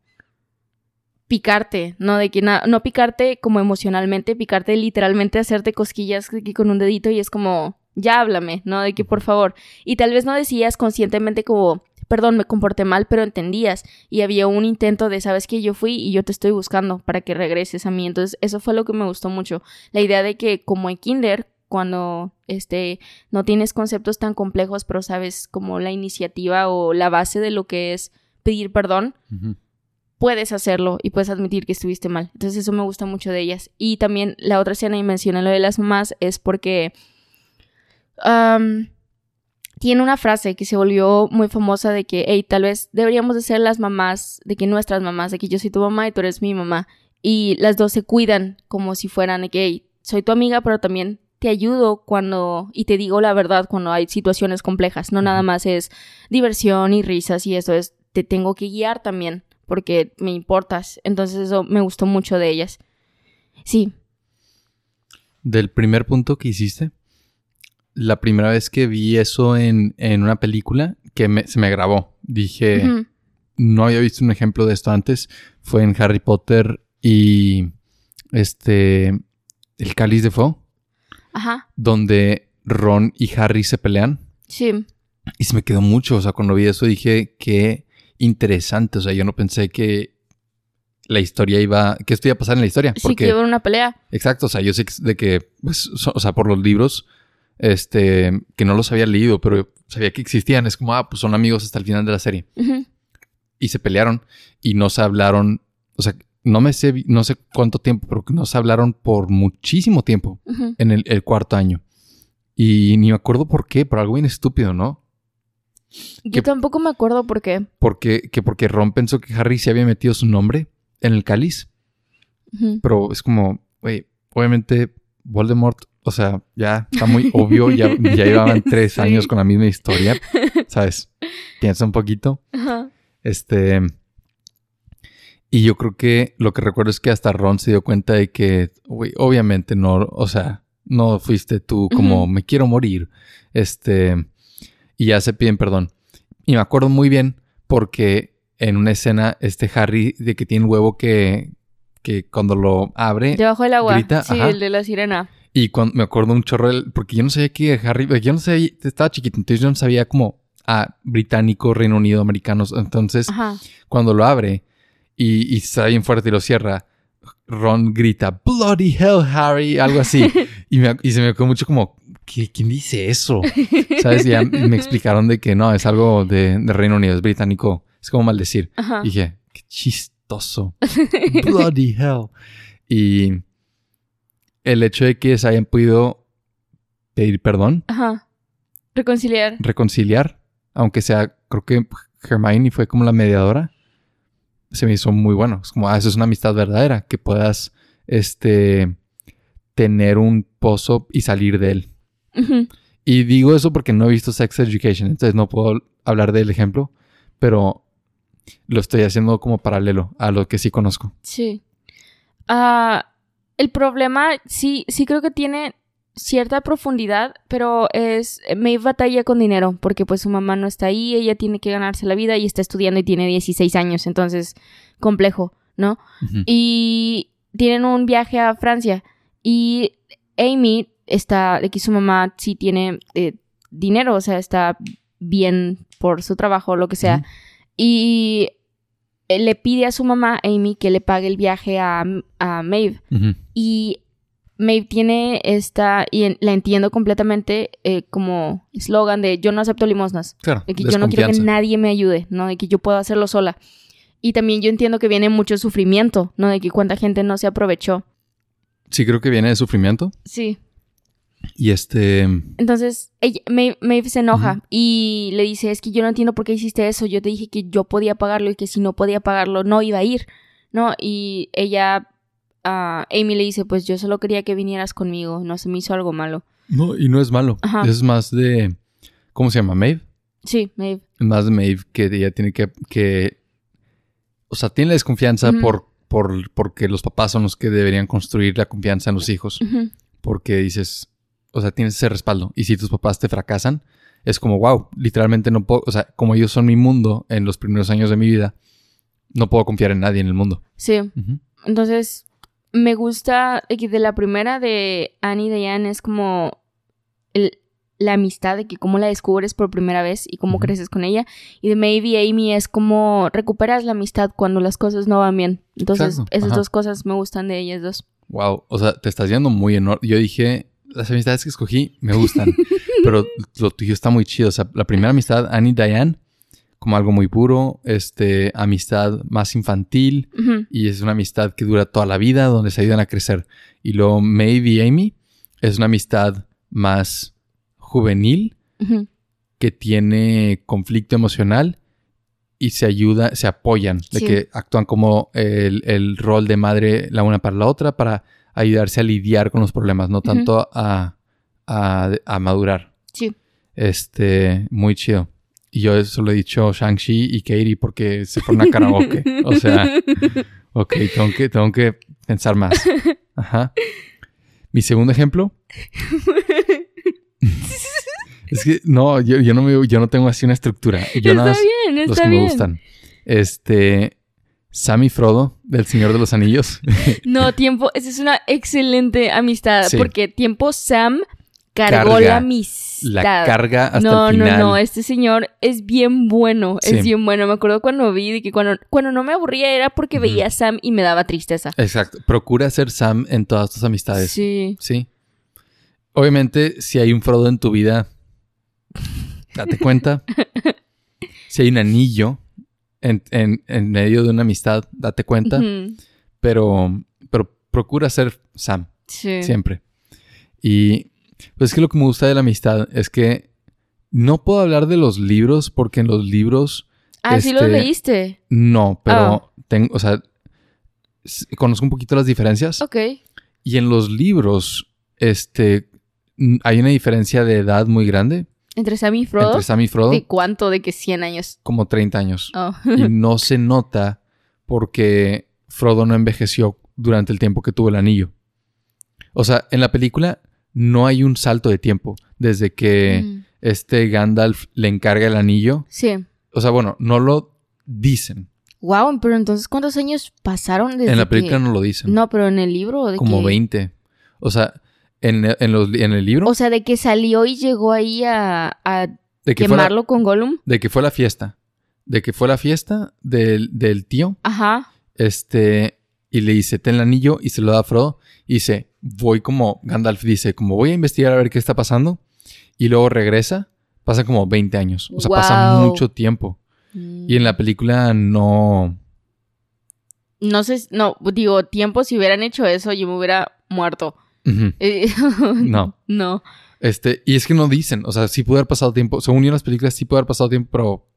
picarte, ¿no? De que no picarte como emocionalmente, picarte literalmente, hacerte cosquillas con un dedito y es como, ya háblame, ¿no? De que por favor. Y tal vez no decías conscientemente como, perdón, me comporté mal, pero entendías y había un intento de, sabes que yo fui y yo te estoy buscando para que regreses a mí. Entonces, eso fue lo que me gustó mucho. La idea de que como en kinder, cuando este no tienes conceptos tan complejos, pero sabes como la iniciativa o la base de lo que es pedir perdón, puedes hacerlo y puedes admitir que estuviste mal. Entonces eso me gusta mucho de ellas. Y también la otra escena y mencioné lo de las mamás es porque tiene una frase que se volvió muy famosa de que, hey, tal vez deberíamos de ser las mamás, de que nuestras mamás, de que yo soy tu mamá y tú eres mi mamá. Y las dos se cuidan como si fueran de que, hey, soy tu amiga, pero también te ayudo cuando, y te digo la verdad cuando hay situaciones complejas. No nada más es diversión y risas y eso es, te tengo que guiar también porque me importas. Entonces eso me gustó mucho de ellas. Sí. Del primer punto que hiciste, la primera vez que vi eso en, una película que se me grabó. Dije, no había visto un ejemplo de esto antes. Fue en Harry Potter y este, el cáliz de fuego. Ajá. Donde Ron y Harry se pelean. Sí. Y se me quedó mucho. O sea, cuando vi eso dije, qué interesante. O sea, yo no pensé que la historia iba, que esto iba a pasar en la historia. Sí, que iba a una pelea. Exacto. O sea, yo sé de que, pues, o sea, por los libros este, que no los había leído, pero sabía que existían. Es como, ah, pues son amigos hasta el final de la serie. Y se pelearon y no se hablaron, o sea, no me sé, no sé cuánto tiempo, pero no se hablaron por muchísimo tiempo en el, cuarto año. Y ni me acuerdo por qué, por algo bien estúpido, ¿no? Yo tampoco me acuerdo por qué. Porque, que porque Ron pensó que Harry se había metido su nombre en el cáliz. Pero es como, güey, obviamente Voldemort o sea, ya está muy *laughs* obvio, ya, ya llevaban tres años con la misma historia, ¿sabes? *laughs* Piensa un poquito. Este. Y yo creo que lo que recuerdo es que hasta Ron se dio cuenta de que, obviamente no, o sea, no fuiste tú como me quiero morir. Este. Y ya se piden perdón. Y me acuerdo muy bien porque en una escena, este Harry, de que tiene un huevo que, que cuando lo abre. Debajo del agua. sí, el de la sirena. Y cuando me acuerdo un chorro, porque yo no sabía que Harry, yo no sabía, estaba chiquito, entonces yo no sabía como a británico, Reino Unido, americanos. Entonces, cuando lo abre y, y está bien fuerte y lo cierra, Ron grita, Bloody hell, Harry, algo así. *laughs* y, me, y se me quedó mucho como, ¿quién dice eso? ¿Sabes? Y me *laughs* explicaron de que no, es algo de, Reino Unido, es británico. Es como maldecir. Y dije, qué chistoso. *laughs* Bloody hell. Y el hecho de que se hayan podido pedir perdón. Ajá. Reconciliar. Reconciliar. Aunque sea, creo que Hermione fue como la mediadora. Se me hizo muy bueno. Es como, ah, eso es una amistad verdadera. Que puedas, este, tener un pozo y salir de él. Y digo eso porque no he visto Sex Education, entonces no puedo hablar del ejemplo, pero lo estoy haciendo como paralelo a lo que sí conozco. Sí. Ah el problema sí, sí creo que tiene cierta profundidad, pero es me batalla con dinero porque pues su mamá no está ahí, ella tiene que ganarse la vida y está estudiando y tiene 16 años, entonces complejo, ¿no? Y tienen un viaje a Francia y Amy está, de que su mamá sí tiene eh, dinero, o sea, está bien por su trabajo lo que sea. Y le pide a su mamá, Amy, que le pague el viaje a, a Maeve. Y Maeve tiene esta, y la entiendo completamente, eh, como eslogan de yo no acepto limosnas. Claro. De que yo no quiero que nadie me ayude, ¿no? De que yo puedo hacerlo sola. Y también yo entiendo que viene mucho sufrimiento, ¿no? De que cuánta gente no se aprovechó. Sí, creo que viene de sufrimiento. Sí. Y este... Entonces, ella, Maeve, se enoja y le dice, es que yo no entiendo por qué hiciste eso, yo te dije que yo podía pagarlo y que si no podía pagarlo no iba a ir, ¿no? Y ella, uh, Amy le dice, pues yo solo quería que vinieras conmigo, no se me hizo algo malo. No, y no es malo, es más de... ¿Cómo se llama? ¿Maeve? Sí, Maeve. Es más de Maeve que ella tiene que... que o sea, tiene la desconfianza por por, porque los papás son los que deberían construir la confianza en los hijos. Porque dices, o sea, tienes ese respaldo. Y si tus papás te fracasan, es como, wow, literalmente no puedo, o sea, como ellos son mi mundo en los primeros años de mi vida, no puedo confiar en nadie en el mundo. Sí. Entonces, me gusta de la primera de Annie y Diane es como el- la amistad, de que cómo la descubres por primera vez y cómo creces con ella. Y de Maybe Amy es como recuperas la amistad cuando las cosas no van bien. Entonces, Exacto, esas ajá. dos cosas me gustan de ellas dos. Wow, o sea, te estás yendo muy en or- Yo dije, las amistades que escogí me gustan, *laughs* pero lo tuyo está muy chido. O sea, la primera amistad, Annie Diane, como algo muy puro, este, amistad más infantil, y es una amistad que dura toda la vida, donde se ayudan a crecer. Y luego Maeve y Amy es una amistad más juvenil, que tiene conflicto emocional y se ayuda, se apoyan, de que actúan como el, el rol de madre la una para la otra para ayudarse a lidiar con los problemas, no tanto a, a, a madurar. Sí. Este, muy chido. Y yo eso lo he dicho Shang-Chi y Katie porque se fueron a karaoke. *laughs* o sea, ok, tengo que, tengo que pensar más. Ajá. Mi segundo ejemplo. *laughs* es que no, yo, yo no me, yo no tengo así una estructura. Yo nada está más bien, los que bien. me gustan. Este, Sam y Frodo del Señor de los Anillos. *laughs* No, tiempo, esa es una excelente amistad Sí. porque tiempo Sam cargó Carga la amistad. La carga hasta no, el final. no, no, este señor es bien bueno, Sí. es bien bueno. Me acuerdo cuando vi de que cuando, cuando no me aburría era porque veía a Sam y me daba tristeza. Exacto. Procura ser Sam en todas tus amistades. Sí. Sí. Obviamente, si hay un Frodo en tu vida, date cuenta. *laughs* si hay un anillo en, en- en medio de una amistad, date cuenta. Pero, pero procura ser Sam, Sí. siempre. Y pues es que lo que me gusta de la amistad es que no puedo hablar de los libros porque en los libros Ah, sí lo Este, leíste. no, pero Ah. tengo, o sea, conozco un poquito las diferencias. Ok. Y en los libros, este, hay una diferencia de edad muy grande Entre Sam y Frodo. entre Sam y Frodo, ¿De cuánto? ¿De que 100 años? como 30 años. Oh. y *laughs* no se nota porque Frodo no envejeció durante el tiempo que tuvo el anillo. O sea, en la película no hay un salto de tiempo desde que Mm. este Gandalf le encarga el anillo. Sí. O sea, bueno, no lo dicen. Wow, pero entonces ¿cuántos años pasaron desde En la película que- no lo dicen. No, pero en el libro de como que... 20. O sea, en, en los, en el libro, O sea, de que salió y llegó ahí a, a de, que fue la, quemarlo con Gollum. de que fue la fiesta. De que fue la fiesta del, del tío. Ajá. Este, y le dice, ten el anillo y se lo da a Frodo. Y dice, voy como, Gandalf dice, como voy a investigar a ver qué está pasando. Y luego regresa, pasa como 20 años. O sea, pasa mucho tiempo. Y en la película no... No sé, no, digo, tiempo si hubieran hecho eso yo me hubiera muerto. *laughs* Eh, No. No. Este, y es que no dicen, o sea, sí puede haber pasado tiempo. Según yo en las películas sí puede haber pasado tiempo, pero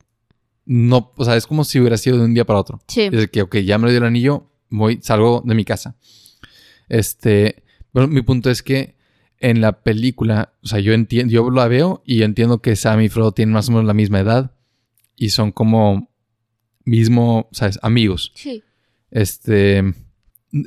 no, o sea, es como si hubiera sido de un día para otro. Sí. Es de que, ok, ya me dio el anillo, voy, salgo de mi casa. Este, bueno, mi punto es que en la película, o sea, yo entiendo, yo la veo y entiendo que Sam y Frodo tienen más o menos la misma edad y son como mismo, ¿sabes? Amigos. Sí. Este,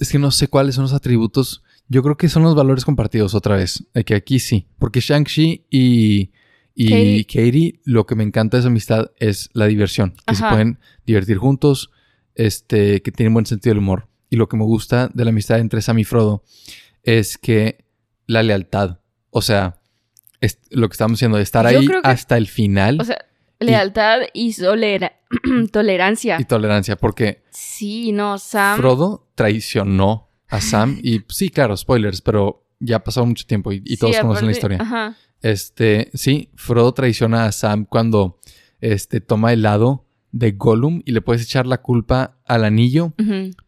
es que no sé cuáles son los atributos. Yo creo que son los valores compartidos otra vez. Que aquí sí. Porque Shang-Chi y, y Katie. Katie. lo que me encanta de su amistad es la diversión. Que se pueden divertir juntos. Este, que tienen buen sentido del humor. Y lo que me gusta de la amistad entre Sam y Frodo es que la lealtad. O sea, es lo que estamos diciendo, de estar Yo ahí que- hasta el final O sea, lealtad y, solera- *clears throat* tolerancia. y tolerancia. Porque Sí, no, Sam. Frodo traicionó a Sam y sí, claro, spoilers, pero ya ha pasado mucho tiempo y, y Sí, todos conocen la historia. Ajá. Este, sí, Frodo traiciona a Sam cuando este toma el lado de Gollum y le puedes echar la culpa al anillo,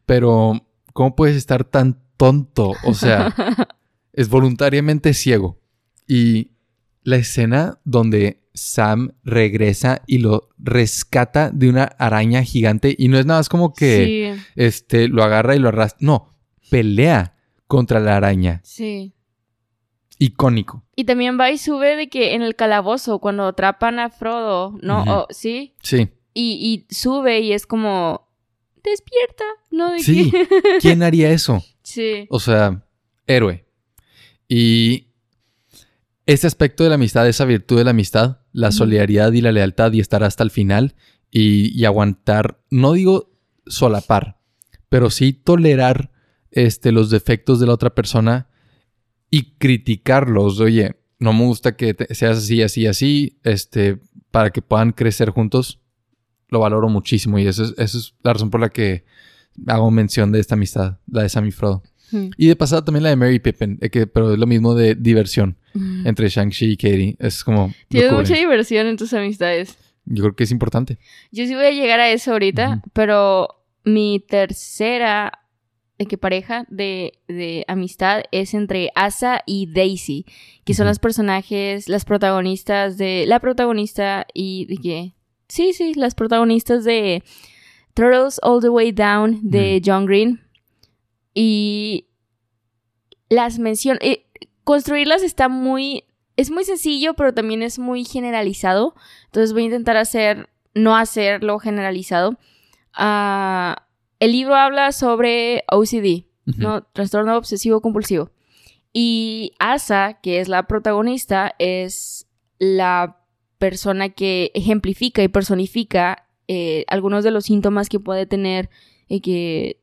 pero ¿cómo puedes estar tan tonto? O sea, *laughs* es voluntariamente ciego. Y la escena donde Sam regresa y lo rescata de una araña gigante y no es nada más como que Sí, este, lo agarra y lo arrastra. No, pelea contra la araña. sí. Icónico. Y también va y sube de que en el calabozo, cuando atrapan a Frodo, ¿no? Ujú. O- sí. Sí, Y, y sube y es como. despierta, ¿no? ¿De sí, *laughs* ¿quién haría eso? Sí. O sea, héroe. Y este aspecto de la amistad, esa virtud de la amistad, la solidaridad y la lealtad y estar hasta el final y, aguantar, no digo solapar, pero sí tolerar este, los defectos de la otra persona y criticarlos. Oye, no me gusta que seas así, así, así, este, para que puedan crecer juntos. Lo valoro muchísimo y eso es, es la razón por la que hago mención de esta amistad, la de Sammy Frodo. Y de pasada también la de Mary Pippin, eh, que, pero es lo mismo de diversión entre Shang-Chi y Katie. Es como... Tienes mucha diversión en tus amistades. Yo creo que es importante. Yo sí voy a llegar a eso ahorita, pero mi tercera que pareja de, de, amistad es entre Asa y Daisy, que son los personajes, las protagonistas de... La protagonista y... ¿De qué? Sí, sí, las protagonistas de Turtles All the Way Down de John Green. Y las menciono. Eh, construirlas está muy. Es muy sencillo, pero también es muy generalizado. Entonces voy a intentar hacer. No hacerlo generalizado. Ah, el libro habla sobre OCD, ¿no? Trastorno obsesivo compulsivo. Y Asa, que es la protagonista, es la persona que ejemplifica y personifica eh, algunos de los síntomas que puede tener y que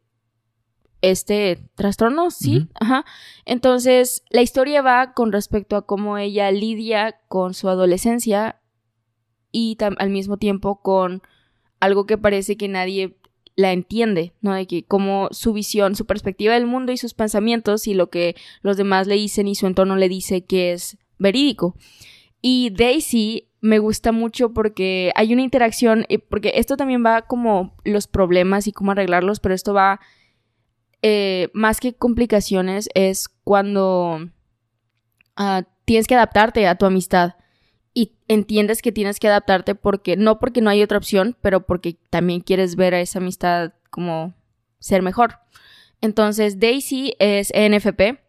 este trastorno, sí, ajá. Entonces, la historia va con respecto a cómo ella lidia con su adolescencia y al mismo tiempo con algo que parece que nadie la entiende, ¿no? De que como su visión, su perspectiva del mundo y sus pensamientos y lo que los demás le dicen y su entorno le dice que es verídico. Y Daisy me gusta mucho porque hay una interacción, eh, porque esto también va como los problemas y cómo arreglarlos, pero esto va eh, más que complicaciones, es cuando ah, tienes que adaptarte a tu amistad y entiendes que tienes que adaptarte porque no porque no hay otra opción, pero porque también quieres ver a esa amistad como ser mejor. Entonces, Daisy es ENFP.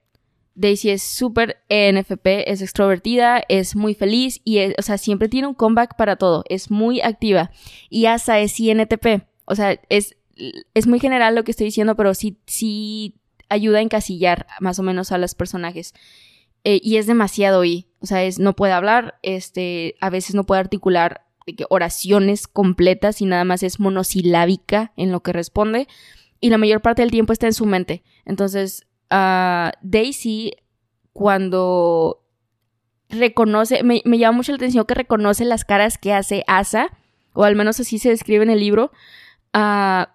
Daisy es súper ENFP, es extrovertida, es muy feliz y, o sea, siempre tiene un comeback para todo, es muy activa. Y Asa es INTP, o sea, es es muy general lo que estoy diciendo, pero sí, sí ayuda a encasillar más o menos a los personajes. Eh, y es demasiado y, o sea, es, no puede hablar, este, a veces no puede articular oraciones completas y nada más es monosilábica en lo que responde. Y la mayor parte del tiempo está en su mente. Entonces, uh, Daisy, cuando reconoce, me, me llama mucho la atención que reconoce las caras que hace Asa, o al menos así se describe en el libro,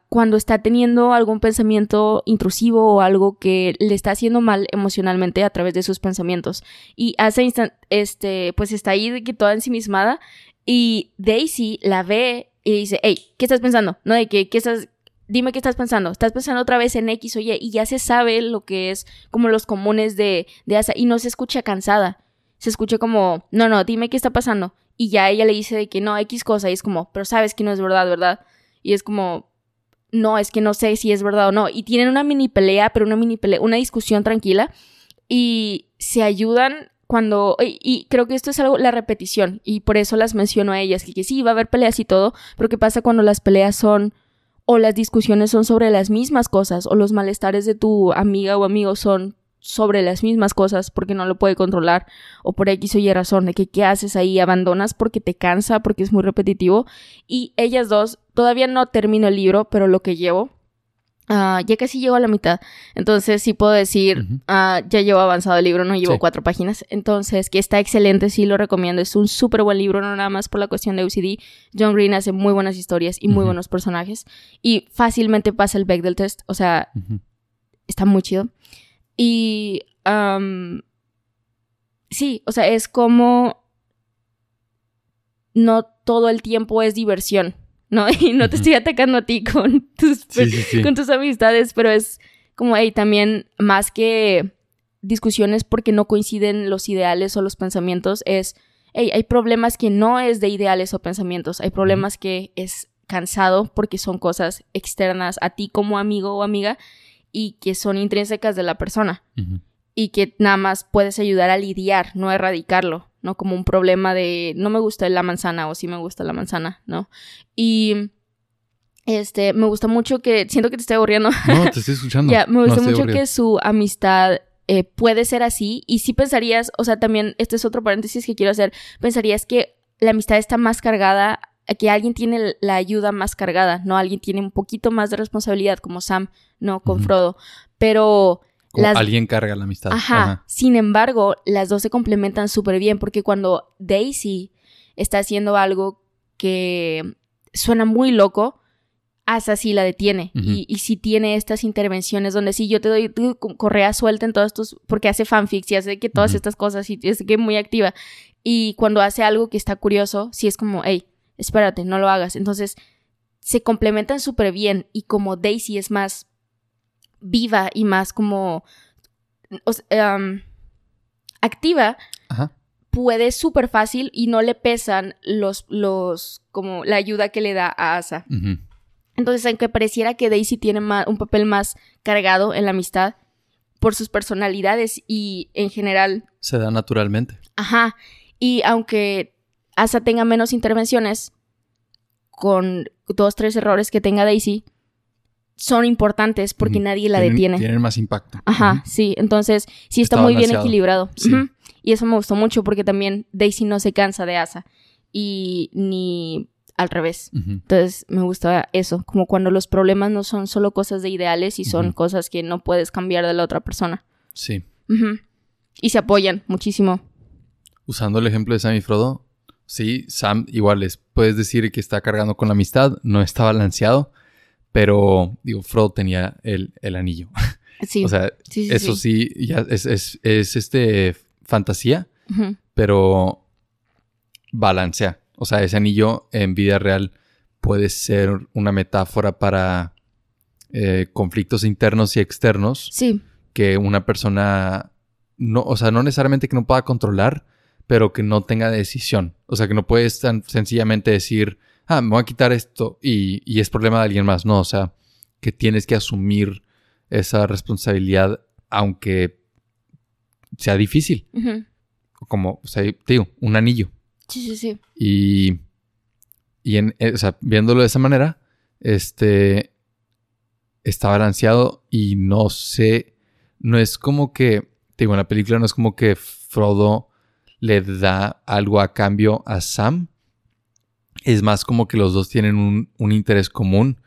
cuando está teniendo algún pensamiento intrusivo o algo que le está haciendo mal emocionalmente a través de sus pensamientos. Y hace este, pues está ahí que toda ensimismada y Daisy la ve y dice, hey, ¿qué estás pensando? No, de que, ¿qué estás, dime qué estás pensando. Estás pensando otra vez en X o Y y ya se sabe lo que es como los comunes de, de Asa y no se escucha cansada. Se escucha como, no, no, dime qué está pasando. Y ya ella le dice de que no, X cosa y es como, pero sabes que no es verdad, ¿verdad? Y es como, no, es que no sé si es verdad o no. Y tienen una mini pelea, pero una mini pelea, una discusión tranquila. Y se ayudan cuando, y, creo que esto es algo, la repetición, y por eso las menciono a ellas, que, que sí, va a haber peleas y todo, pero ¿qué pasa cuando las peleas son, o las discusiones son sobre las mismas cosas, o los malestares de tu amiga o amigo son sobre las mismas cosas porque no lo puede controlar o por X o Y razón de que qué haces ahí, abandonas porque te cansa, porque es muy repetitivo. Y ellas dos, todavía no termino el libro, pero lo que llevo, ah, ya casi llego a la mitad. Entonces sí puedo decir, ah, ya llevo avanzado el libro, no llevo cuatro páginas. Entonces, que está excelente, sí lo recomiendo. Es un súper buen libro, no nada más por la cuestión de UCD. John Green hace muy buenas historias y muy buenos personajes. Y fácilmente pasa el Bechdel test, o sea, está muy chido. Y sí, o sea, es como no todo el tiempo es diversión, ¿no? *laughs* Y no te estoy atacando a ti con *laughs* tus, con tus amistades, pero es como, hey, también más que discusiones porque no coinciden los ideales o los pensamientos, es, hey, hay problemas que no es de ideales o pensamientos, hay problemas que es cansado porque son cosas externas a ti como amigo o amiga y que son intrínsecas de la persona y que nada más puedes ayudar a lidiar, no a erradicarlo, ¿no? Como un problema de no me gusta la manzana o sí me gusta la manzana, ¿no? Y Este, me gusta mucho que. Siento que te estoy aburriendo. No, te *laughs* estoy escuchando. Ya, me gusta mucho aburrido. que su amistad eh, puede ser así. Y sí pensarías, o sea, también, este es otro paréntesis que quiero hacer. Pensarías que la amistad está más cargada, que alguien tiene la ayuda más cargada, ¿no? Alguien tiene un poquito más de responsabilidad, como Sam, ¿no? Con. Frodo. Pero. Como las- alguien carga la amistad. Ajá. Sin embargo, las dos se complementan súper bien porque cuando Daisy está haciendo algo que suena muy loco, Asa sí la detiene. Y, y sí tiene estas intervenciones donde sí yo te doy tu correa suelta en todos estos, porque hace fanfics y hace que todas estas cosas y es que muy activa. Y cuando hace algo que está curioso, sí es como, hey, espérate, no lo hagas. Entonces, se complementan súper bien y como Daisy es más viva y más como o sea, um, activa, Ajá. puede súper fácil y no le pesan los, los, como la ayuda que le da a Asa. Entonces, aunque pareciera que Daisy tiene ma- un papel más cargado en la amistad por sus personalidades y en general, Se da naturalmente. ajá, y aunque Asa tenga menos intervenciones, con dos, tres errores que tenga Daisy, son importantes porque nadie la Tienen- detiene. Tienen más impacto. Ajá, sí. Entonces, sí está, Está muy bien equilibrado. Sí. Y eso me gustó mucho porque también Daisy no se cansa de Asa. Y ni al revés. Entonces, me gusta eso. Como cuando los problemas no son solo cosas de ideales y son cosas que no puedes cambiar de la otra persona. Sí. Y se apoyan muchísimo. Usando el ejemplo de Sam y Frodo, sí, Sam igual es, puedes decir que está cargando con la amistad, no está balanceado, pero digo, Frodo tenía el, el anillo. *laughs* Sí. O sea, sí, sí, eso sí, ya es, es, es, este fantasía, pero balancea. O sea, ese anillo en vida real puede ser una metáfora para eh, conflictos internos y externos Sí. que una persona no, o sea, no necesariamente que no pueda controlar, pero que no tenga decisión. O sea, que no puedes tan sencillamente decir, ah, me voy a quitar esto y, y es problema de alguien más. No, o sea, que tienes que asumir esa responsabilidad, aunque sea difícil. Como, o sea, te digo, un anillo. Sí, sí, sí. Y, y en, eh, o sea, viéndolo de esa manera, este está balanceado y no sé, no es como que, te digo, en la película no es como que Frodo le da algo a cambio a Sam. Es más como que los dos tienen un, un interés común,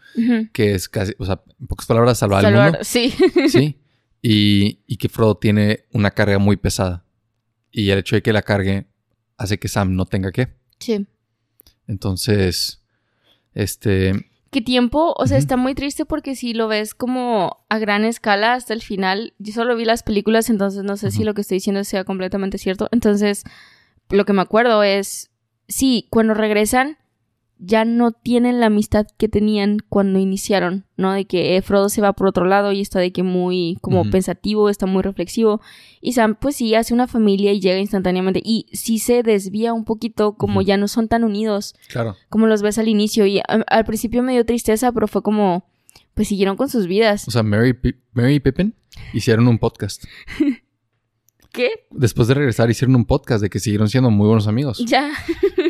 que es casi, o sea, en pocas palabras, salvar al mundo. Sí. Sí. *laughs* Y, y que Frodo tiene una carga muy pesada. Y el hecho de que la cargue hace que Sam no tenga que. sí. Entonces, este, ¿Qué tiempo? O sea, está muy triste porque si lo ves como a gran escala hasta el final, yo solo vi las películas, entonces no sé si lo que estoy diciendo sea completamente cierto. Entonces, lo que me acuerdo es, sí, cuando regresan, ya no tienen la amistad que tenían cuando iniciaron, ¿no? De que eh, Frodo se va por otro lado y está de que muy como pensativo, está muy reflexivo. Y Sam, pues sí, hace una familia y llega instantáneamente. Y sí se desvía un poquito, como ya no son tan unidos claro, como los ves al inicio. Y a- al principio me dio tristeza, pero fue como, pues siguieron con sus vidas. o sea, Mary, y Pippin hicieron un podcast. *laughs* ¿Qué? Después de regresar hicieron un podcast de que siguieron siendo muy buenos amigos. Ya.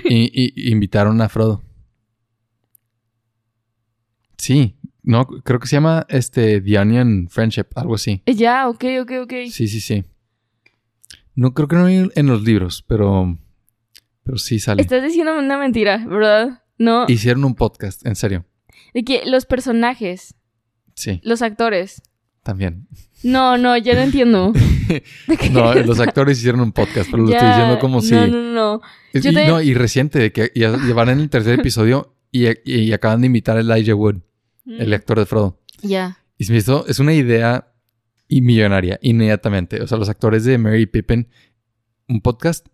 y- y invitaron a Frodo. Sí, no, creo que se llama este The Onion Friendship, algo así. Ya, ok, ok, ok. Sí, sí, sí. No creo que no hay en los libros, pero pero sí sale. Estás diciendo una mentira, ¿verdad? No. Hicieron un podcast, en serio. De que los personajes, Sí, los actores. también. No, no, ya no entiendo. *laughs* No, los actores hicieron un podcast, pero lo estoy diciendo como si. No, no, no. Y, Yo te- no, y reciente, de que ya, ya van en el tercer *laughs* episodio y, y acaban de invitar a Elijah Wood, el Mm, actor de Frodo. Ya. Y se me hizo, es una idea y millonaria, inmediatamente. O sea, los actores de Mary y Pippin, un podcast,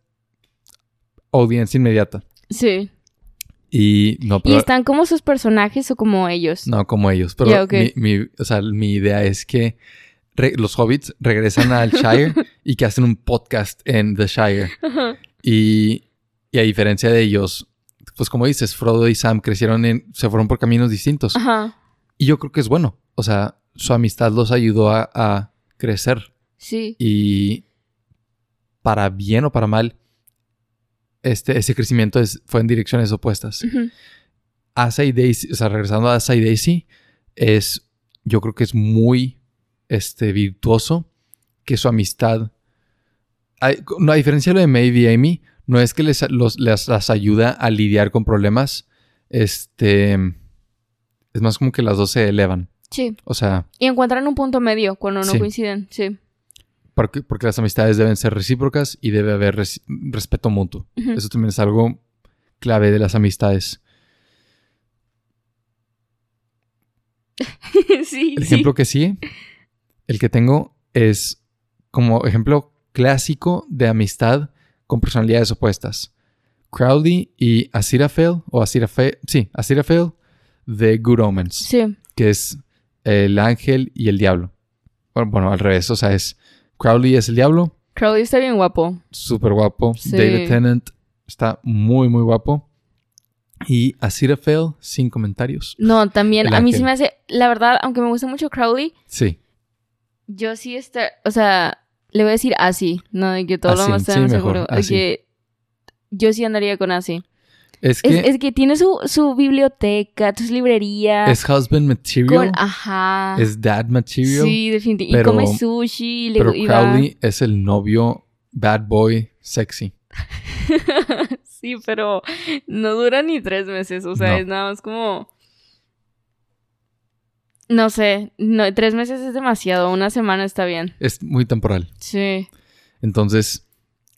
audiencia inmediata. Sí. Y no, ¿Y pero, están como sus personajes o como ellos? no como ellos. Pero mi, mi- o sea, mi idea es que los hobbits regresan al *laughs* Shire y que hacen un podcast en The Shire. Y, y a diferencia de ellos, pues como dices, Frodo y Sam crecieron en, se fueron por caminos distintos. Ajá. Y yo creo que es bueno. O sea, su amistad los ayudó a, a crecer. Sí. Y para bien o para mal, este, ese crecimiento es- fue en direcciones opuestas. Asa y Daisy, o sea, regresando a Asa y Daisy, es, yo creo que es muy, este, virtuoso que su amistad, no, a diferencia de lo de Maeve y Amy, no es que les, los, las ayuda a lidiar con problemas, este, es más como que las dos se elevan. Sí. O sea. Y encuentran un punto medio cuando no coinciden, sí. Porque, porque, las amistades deben ser recíprocas y debe haber respeto mutuo. Eso también es algo clave de las amistades. *laughs* sí. El ejemplo que sí, el que tengo es como ejemplo clásico de amistad con personalidades opuestas. Crowley y Aziraphale, o Aziraphale, sí, Aziraphale de Good Omens. Sí. Que es el ángel y el diablo. Bueno, al revés, o sea, es Crowley es el diablo. Crowley está bien guapo. Súper guapo. David Tennant está muy, muy guapo. Y Aziraphale, sin comentarios. No, también, a mí sí me hace, la verdad, aunque me gusta mucho Crowley. Sí. Yo sí está, o sea, le voy a decir así, no de que todo lo más sea seguro. De que yo sí andaría con así. Es que, es, que tiene su, su, biblioteca, sus librerías. Es husband material. ajá. Es dad material. Sí, definitivamente. y come sushi. pero Crowley es el novio bad boy sexy. *laughs* sí, pero no dura ni tres meses. O sea, es nada más como. No sé, no, tres meses es demasiado, una semana está bien. Es muy temporal. Sí. Entonces,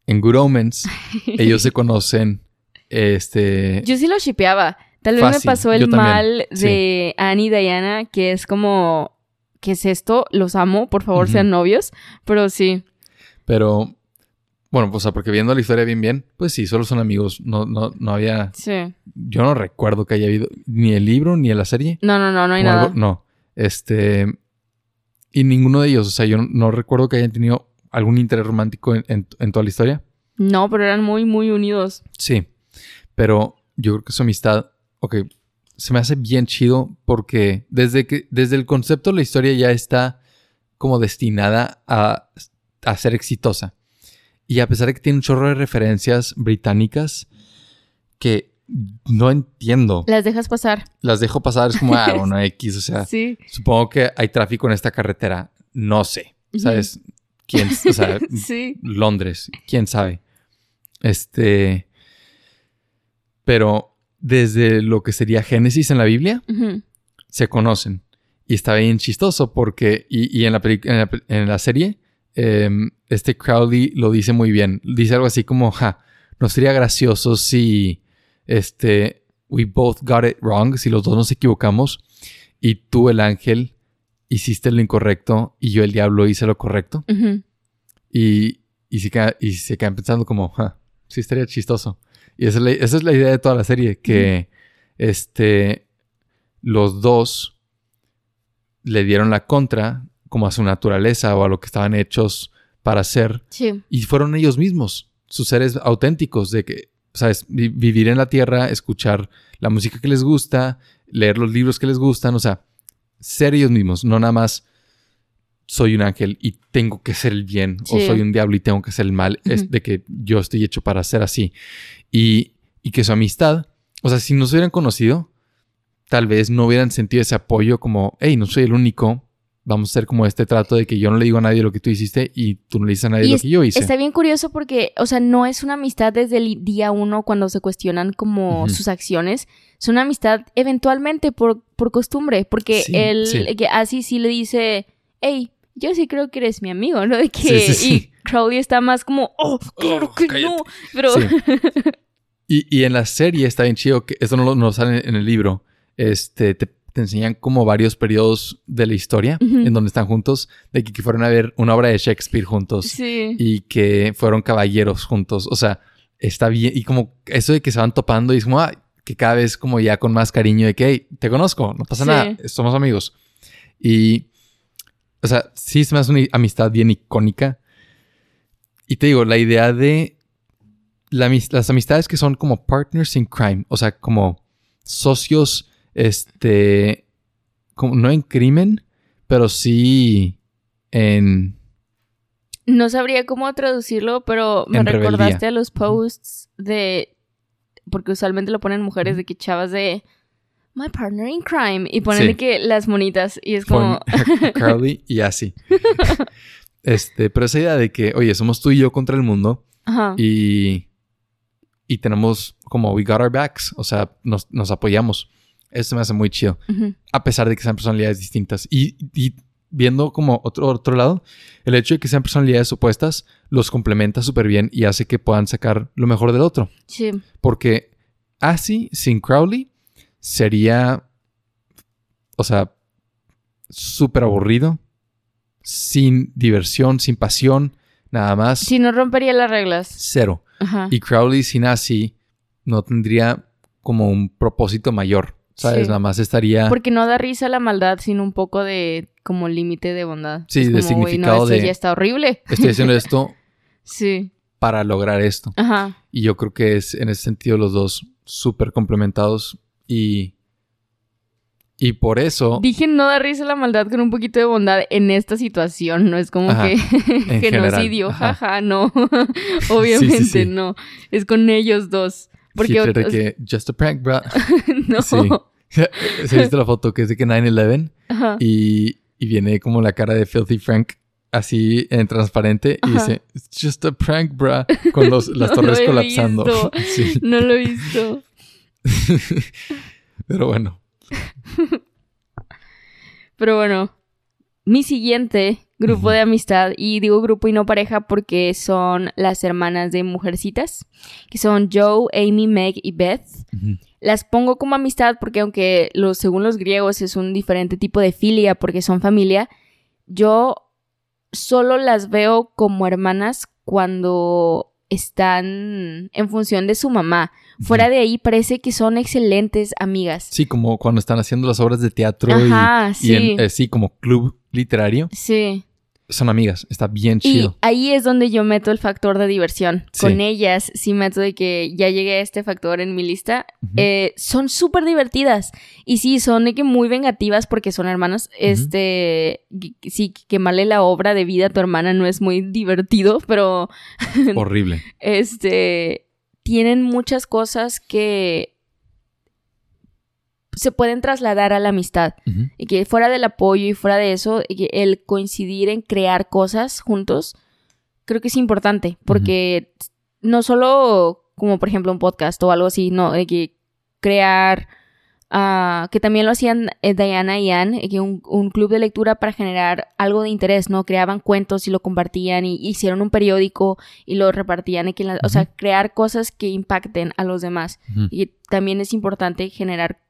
en Good Omens, *laughs* ellos se conocen este. Yo sí lo shipeaba. Tal vez me pasó el mal de Annie y Diana, que es como. ¿Qué es esto? Los amo, por favor, sean novios. Pero sí. Pero. Bueno, pues, porque viendo la historia bien, bien, pues sí, solo son amigos. No, no, no había. Sí. Yo no recuerdo que haya habido ni el libro ni la serie. No, no, no, no hay nada. no. Este. Y ninguno de ellos, o sea, yo no, recuerdo que hayan tenido algún interés romántico en toda la historia. No, pero eran muy, muy unidos. Sí. Pero yo creo que su amistad, ok, se me hace bien chido porque desde que, desde el concepto la historia ya está como destinada a, a ser exitosa. Y a pesar de que tiene un chorro de referencias británicas que no entiendo. Las dejas pasar. Las dejo pasar, es como, ah, *laughs* bueno, X, o sea, sí. supongo que hay tráfico en esta carretera. No sé, ¿sabes? ¿Quién? O sea, *laughs* sí. Londres, quién sabe. Este, pero desde lo que sería Génesis en la Biblia, se conocen. Y está bien chistoso porque, y, en, la en, la, serie, em, este Crowley lo dice muy bien. Dice algo así como, ja, no sería gracioso si, este, we both got it wrong, si los dos nos equivocamos y tú, el ángel, hiciste lo incorrecto y yo, el diablo, hice lo correcto. y, y, se y se quedan pensando como, ja, sí estaría chistoso. Y esa es, la, idea de toda la serie, que este, los dos le dieron la contra como a su naturaleza o a lo que estaban hechos para ser. Y fueron ellos mismos, sus seres auténticos, de que, ¿sabes? vivir en la tierra, escuchar la música que les gusta, leer los libros que les gustan, o sea, ser ellos mismos, no nada más soy un ángel y tengo que ser el bien, o soy un diablo y tengo que ser el mal, es de que yo estoy hecho para ser así. Y, y que su amistad, o sea, si no se hubieran conocido, tal vez no hubieran sentido ese apoyo como, hey, no soy el único, vamos a hacer como este trato de que yo no le digo a nadie lo que tú hiciste y tú no le dices a nadie lo que yo hice. Está bien curioso porque, o sea, no es una amistad desde el día uno cuando se cuestionan como sus acciones. Es una amistad eventualmente por, por costumbre, porque él, que así sí le dice, hey, yo sí creo que eres mi amigo, ¿no? De que y Crowley está más como, oh, claro que no. Pero. *laughs* y, y, en la serie está bien chido que esto no lo, sale en el libro. Este te, enseñan como varios periodos de la historia en donde están juntos, de que, fueron a ver una obra de Shakespeare juntos sí. y que fueron caballeros juntos. O sea, está bien. Y como eso de que se van topando y es como, ah, que cada vez como ya con más cariño de que, hey, te conozco, no pasa nada, somos amigos. Y o sea, sí es más una amistad bien icónica. Y te digo, la idea de las amistades que son como partners in crime, o sea, como socios, este, como no en crimen, pero sí en... No sabría cómo traducirlo, pero me recordaste a los posts de... Porque usualmente lo ponen mujeres de que chavas de my partner in crime. Y ponen de que las monitas y es como... *laughs* Carly y así. *laughs* este, pero esa idea de que, oye, somos tú y yo contra el mundo. Ajá. Y... Y tenemos como we got our backs. O sea, nos, nos apoyamos. Eso me hace muy chido. A pesar de que sean personalidades distintas. Y, y viendo como otro, otro lado, el hecho de que sean personalidades opuestas los complementa súper bien y hace que puedan sacar lo mejor del otro. Sí. Porque así, sin Crowley, sería, o sea, súper aburrido, sin diversión, sin pasión, nada más, Sí, no rompería las reglas. cero. Ajá. Y Crowley sin así no tendría como un propósito mayor, ¿sabes? Sí. Nada más estaría... Porque no da risa la maldad, sino un poco de como límite de bondad. Sí, Es de como, "Güey, significado no, esto de- ya está horrible. Estoy haciendo esto *laughs* Sí. para lograr esto. Ajá. Y yo creo que es en ese sentido los dos súper complementados y... Y por eso... Dije no da risa la maldad con un poquito de bondad en esta situación. No es como Ajá, que en *laughs* genocidio, jaja, no. *laughs* Obviamente sí. no. Es con ellos dos. Porque Hitler de que just a prank, bro. *laughs* no. Sí. *laughs* ¿Se viste la foto que es de que 9-11 Ajá. y, y viene como la cara de Filthy Frank así en transparente y Ajá. dice It's just a prank, bro. Con los, las *laughs* No torres lo he colapsando. visto. Sí. No lo he visto. Pero bueno. Pero bueno, mi siguiente grupo de amistad, y digo grupo y no pareja porque son las hermanas de Mujercitas, que son Joe, Amy, Meg y Beth. Las pongo como amistad porque aunque los, según los griegos es un diferente tipo de filia porque son familia, yo solo las veo como hermanas cuando están en función de su mamá. Fuera de ahí parece que son excelentes amigas. Sí, como cuando están haciendo las obras de teatro y- Ajá, y, sí. en- eh, sí, como club literario. Sí. Son amigas. Está bien Y chido. ahí es donde yo meto el factor de diversión. Sí. Con ellas sí meto de que ya llegué a este factor en mi lista. Eh, son súper divertidas. Y sí, son de que muy vengativas porque son hermanas. Este, que- sí, quemarle la obra de vida a tu hermana no es muy divertido, *laughs* pero Horrible. este, tienen muchas cosas que se pueden trasladar a la amistad. Y que fuera del apoyo y fuera de eso, el coincidir en crear cosas juntos, creo que es importante. Porque no solo como por ejemplo un podcast o algo así, no, de que crear, ah, que también lo hacían eh, Diana y Ann, eh, que un, un club de lectura para generar algo de interés, ¿no? Creaban cuentos y lo compartían y hicieron un periódico y lo repartían, y que la- o sea, crear cosas que impacten a los demás. Y también es importante generar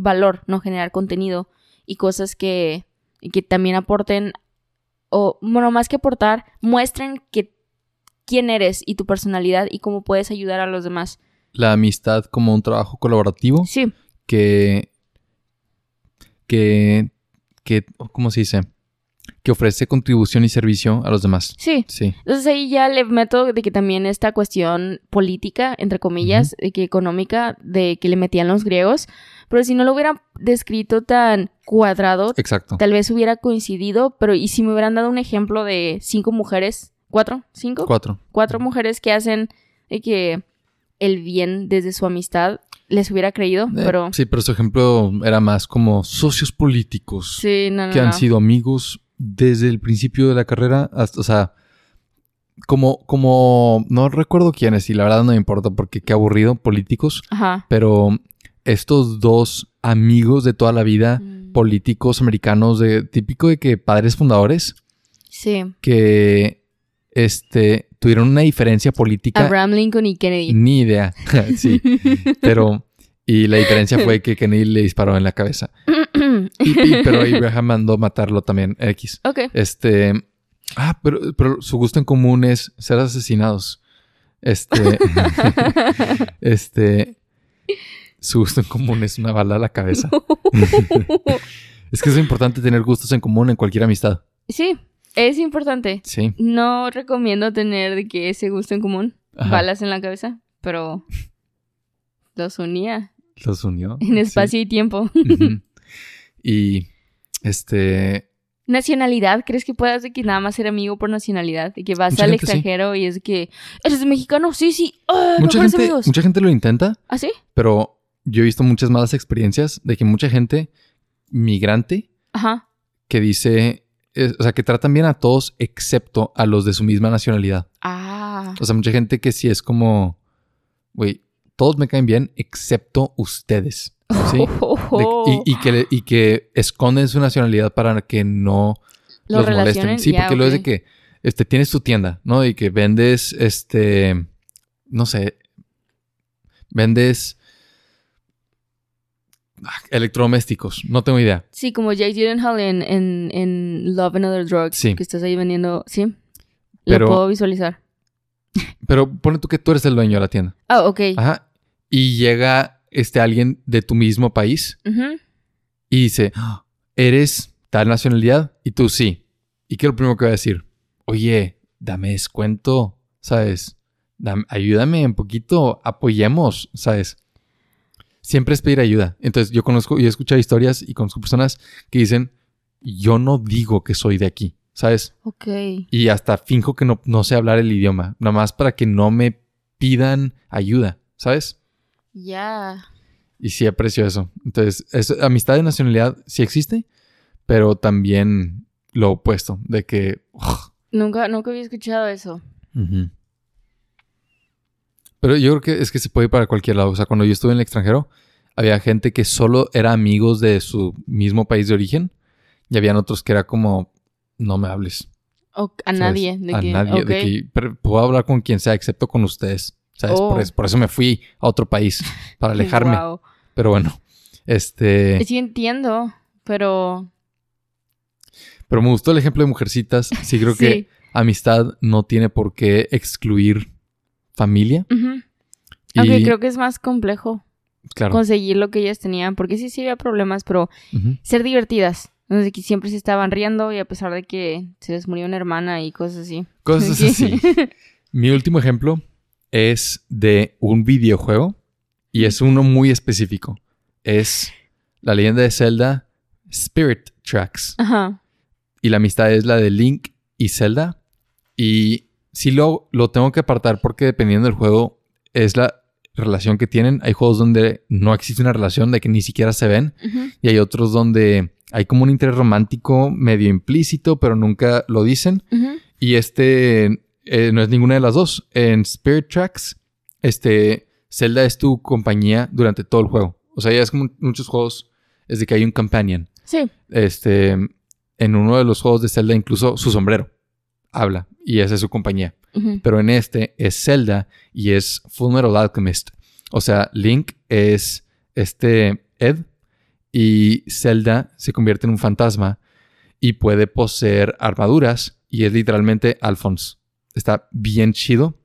valor, no generar contenido y cosas que, que también aporten, o bueno, más que aportar, muestren que quién eres y tu personalidad y cómo puedes ayudar a los demás. La amistad como un trabajo colaborativo Sí, que, que, que, ¿cómo se dice? Que ofrece contribución y servicio a los demás. sí. Sí. Entonces ahí ya le meto de que también esta cuestión política, entre comillas, de que económica, de que le metían los griegos, pero si no lo hubieran descrito tan cuadrado, Exacto. tal vez hubiera coincidido, pero y si me hubieran dado un ejemplo de cinco mujeres, cuatro, cinco, Cuatro. cuatro mujeres que hacen de que el bien desde su amistad, les hubiera creído, Eh, pero Sí, pero su ejemplo era más como socios políticos sí, no, no, que han no. sido amigos desde el principio de la carrera hasta, o sea, como, como, no recuerdo quiénes y la verdad no me importa porque qué aburrido, políticos, Ajá. pero estos dos amigos de toda la vida, Mm, políticos americanos, de típico de que padres fundadores, Sí. que este, tuvieron una diferencia política. Abraham Lincoln y Kennedy. Ni idea. *laughs* sí. Pero. Y la diferencia fue que Kennedy le disparó en la cabeza. *clears throat* Y, y- pero Abraham mandó matarlo también. X. ok. Este. Ah, pero, pero su gusto en común es ser asesinados. Este. *laughs* *laughs* este. Su gusto en común es una bala a la cabeza. *laughs* *laughs* es que es importante tener gustos en común en cualquier amistad. Sí, es importante. Sí. No recomiendo tener de que ese gusto en común, Ajá. balas en la cabeza, pero los unía Los unió. *laughs* en espacio y tiempo. Y. Este. Nacionalidad, ¿crees que puedas de que nada más ser amigo por nacionalidad? De que vas Mucha al gente sí. extranjero y es de que eres mejicano, sí, sí, ¡ah, Mucha gente, amigos. mucha gente lo intenta. ¿Ah, sí? Pero yo he visto muchas malas experiencias de que mucha gente migrante Ajá. que dice, o sea, que tratan bien a todos excepto a los de su misma nacionalidad. Ah. O sea, mucha gente que sí es como, güey, todos me caen bien excepto ustedes. ¿Sí? *laughs* De- y, y que, y que esconden su nacionalidad para que no Lo los molesten. Sí, porque lo es de que este, tienes tu tienda, ¿no? Y que vendes, este, no sé, vendes electrodomésticos, no tengo idea. Sí, como Jake Gyllenhaal en, en, en Love and Other Drugs. Sí. Que estás ahí vendiendo. Sí. Pero- Lo puedo visualizar. Pero pone tú que tú eres el dueño de la tienda. Ah, ok. Ajá. Y llega este alguien de tu mismo país y dice, "Ah, ¿eres tal nacionalidad? Y tú sí. ¿Y qué es lo primero que va a decir? Oye, dame descuento, ¿sabes? Dam- ayúdame un poquito, apoyemos, ¿sabes? Siempre es pedir ayuda. Entonces yo conozco, yo he escuchado historias y conozco personas que dicen, yo no digo que soy de aquí, ¿sabes? Ok. Y hasta finjo que no, no sé hablar el idioma, nada más para que no me pidan ayuda, ¿sabes? Ya. Y sí aprecio eso. Entonces, es, amistad de nacionalidad sí existe, pero también lo opuesto, de que... Nunca, nunca había escuchado eso. Pero yo creo que es que se puede ir para cualquier lado. O sea, cuando yo estuve en el extranjero, había gente que solo era amigos de su mismo país de origen y habían otros que era como, no me hables. O a ¿sabes? nadie. De a que, nadie. De que pero puedo hablar con quien sea excepto con ustedes. ¿Sabes? Oh. Por, eso, por eso me fui a otro país, para *laughs* alejarme. Wow. Pero bueno, este... Sí entiendo, pero... Pero me gustó el ejemplo de mujercitas. Sí creo que amistad no tiene por qué excluir familia. Aunque creo que es más complejo claro. conseguir lo que ellas tenían, porque sí, sí había problemas, pero ser divertidas. Entonces, que siempre se estaban riendo y a pesar de que se les murió una hermana y cosas así. Cosas *laughs* Sí. así. Mi último ejemplo es de un videojuego y es uno muy específico. Es la leyenda de Zelda Spirit Tracks. Ajá. Y la amistad es la de Link y Zelda. Y sí lo, lo tengo que apartar porque dependiendo del juego es la relación que tienen. Hay juegos donde no existe una relación, de que ni siquiera se ven. Y hay otros donde hay como un interés romántico medio implícito, pero nunca lo dicen. Y este eh, no es ninguna de las dos. En Spirit Tracks, este Zelda es tu compañía durante todo el juego. O sea, ya es como muchos juegos, es de que hay un companion. Sí. Este, en uno de los juegos de Zelda, incluso su sombrero habla y esa es su compañía. Pero en este es Zelda y es Fullmetal Alchemist. O sea, Link es este Ed y Zelda se convierte en un fantasma y puede poseer armaduras y es literalmente Alphonse. Está bien chido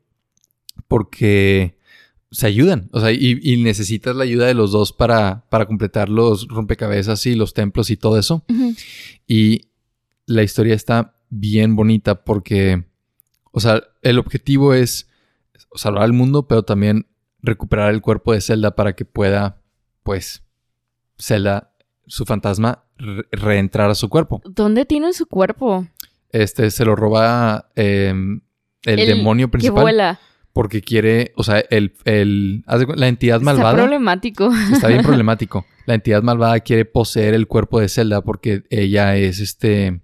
porque se ayudan. O sea, y, y necesitas la ayuda de los dos para, para completar los rompecabezas y los templos y todo eso. Y la historia está bien bonita porque, o sea, el objetivo es salvar al mundo, pero también recuperar el cuerpo de Zelda para que pueda, pues, Zelda, su fantasma, re- reentrar a su cuerpo. ¿Dónde tiene su cuerpo? Este se lo roba eh, el, El demonio Que principal vuela. porque quiere, o sea, el, el, la entidad Está malvada. problemático. Está bien *laughs* problemático. La entidad malvada quiere poseer el cuerpo de Zelda porque ella es este.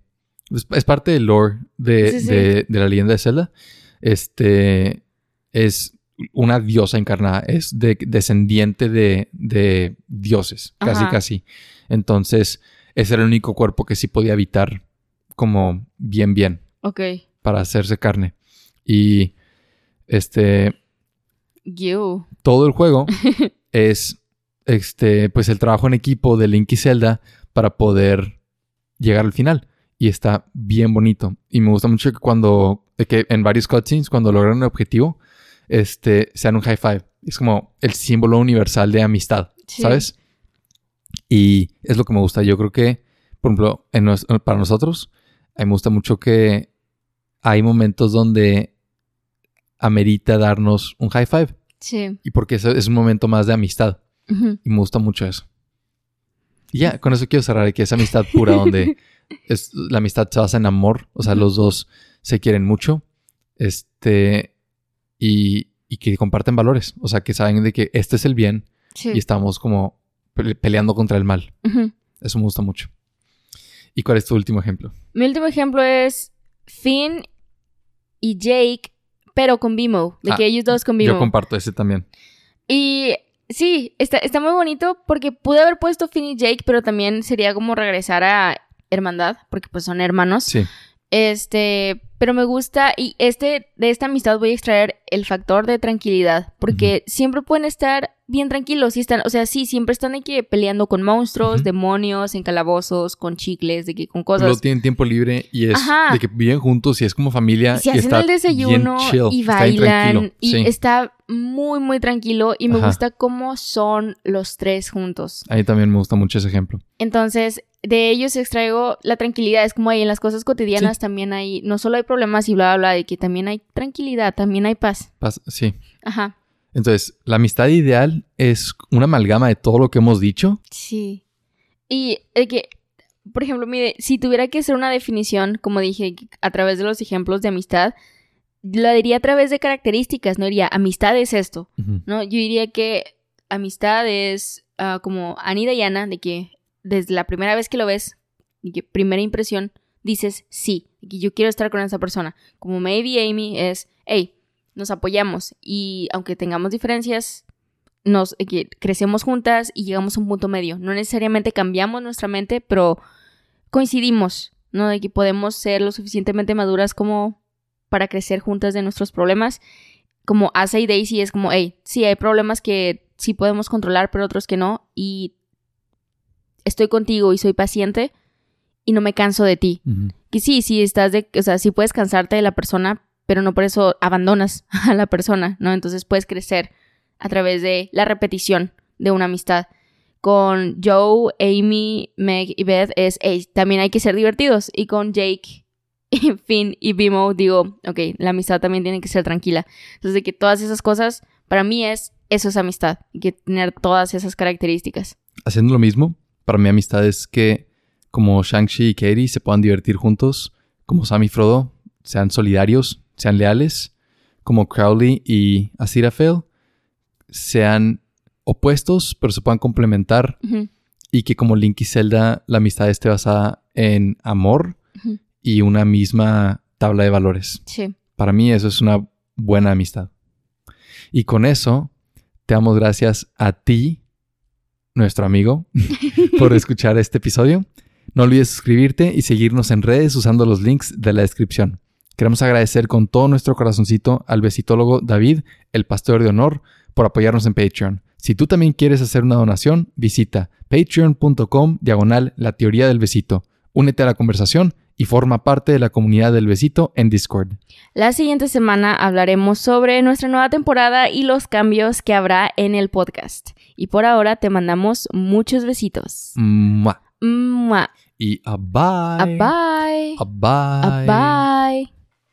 Es, es parte del lore de, Sí, sí. de- de la leyenda de Zelda. Este. Es una diosa encarnada. Es de- descendiente de, de dioses. Casi, Ajá. casi. Entonces, ese era el único cuerpo que sí podía habitar como bien, bien ok. para hacerse carne. Y este You. todo el juego *laughs* es este pues el trabajo en equipo de Link y Zelda para poder llegar al final y está bien bonito y me gusta mucho que cuando que en varios cutscenes cuando logran un objetivo este sean un high five es como el símbolo universal de amistad Sí. sabes y es lo que me gusta yo creo que por ejemplo en nos- para nosotros a mí me gusta mucho que hay momentos donde amerita darnos un high five Sí. y porque eso es un momento más de amistad. Y me gusta mucho eso. Y ya, con eso quiero cerrar, que es amistad pura, donde *laughs* es, la amistad se basa en amor. O sea, los dos se quieren mucho. Este. Y, y que comparten valores. O sea, que saben de que este es el bien, Sí. y estamos como pele- peleando contra el mal. Eso me gusta mucho. ¿Y cuál es tu último ejemplo? Mi último ejemplo es Finn y Jake, pero con Vimo, de Ah, que ellos dos con Vimo. Yo comparto ese también. Y sí, está, está muy bonito porque pude haber puesto Finn y Jake, pero también sería como regresar a hermandad, porque pues son hermanos. Sí. Este, pero me gusta y este de esta amistad voy a extraer el factor de tranquilidad, porque siempre pueden estar bien tranquilos y están, o sea, sí, siempre están de que peleando con monstruos, demonios, en calabozos, con chicles, de que con cosas. tienen tiempo libre y es Ajá. de que viven juntos y es como familia. Y se y hacen está el desayuno chill, y bailan y Sí. está muy muy tranquilo y me Ajá. gusta cómo son los tres juntos. A mí también me gusta mucho ese ejemplo. Entonces, de ellos extraigo la tranquilidad. Es como ahí en las cosas cotidianas también hay, no solo hay problemas y bla, bla, bla, de que también hay tranquilidad, también hay paz. Pas- sí. Ajá. Entonces, la amistad ideal es una amalgama de todo lo que hemos dicho. Sí. Y de que, por ejemplo, mire, si tuviera que hacer una definición, como dije, a través de los ejemplos de amistad, la diría a través de características, no diría amistad es esto. ¿no? Yo diría que amistad es ah, como Annie Diana, de que desde la primera vez que lo ves, y que primera impresión, dices sí, y que yo quiero estar con esa persona. Como Maybe Amy es, hey, nos apoyamos y aunque tengamos diferencias, nos eh, crecemos juntas y llegamos a un punto medio. No necesariamente cambiamos nuestra mente, pero coincidimos, ¿no? De que podemos ser lo suficientemente maduras como para crecer juntas de nuestros problemas. Como Asa y Daisy es como, hey, sí, hay problemas que sí podemos controlar, pero otros que no. Y estoy contigo y soy paciente y no me canso de ti. Ujú. Que sí, sí estás de, o sea, sí puedes cansarte de la persona, pero no por eso abandonas *laughs* a la persona, ¿no? Entonces puedes crecer a través de la repetición de una amistad. Con Joe, Amy, Meg y Beth es, hey, también hay que ser divertidos. Y con Jake, *laughs* Finn y Bimo digo, ok, la amistad también tiene que ser tranquila. Entonces de que todas esas cosas, para mí es, eso es amistad. Hay que tener todas esas características. Haciendo lo mismo, para mi amistad es que como Shang-Chi y Katie se puedan divertir juntos, como Sam y Frodo sean solidarios, sean leales, como Crowley y Aziraphale sean opuestos, pero se puedan complementar y que como Link y Zelda la amistad esté basada en amor y una misma tabla de valores. Sí. Para mí eso es una buena amistad. Y con eso, te damos gracias a ti, nuestro amigo, *laughs* por escuchar este episodio. No olvides suscribirte y seguirnos en redes usando los links de la descripción. Queremos agradecer con todo nuestro corazoncito al besitólogo David, el pastor de honor, por apoyarnos en Patreon. Si tú también quieres hacer una donación, visita patreon.com diagonal la teoría del besito. Únete a la conversación y forma parte de la comunidad del besito en Discord. La siguiente semana hablaremos sobre nuestra nueva temporada y los cambios que habrá en el podcast. Y por ahora te mandamos muchos besitos. Mua. Mua. Y a bye. A bye. A bye. A bye.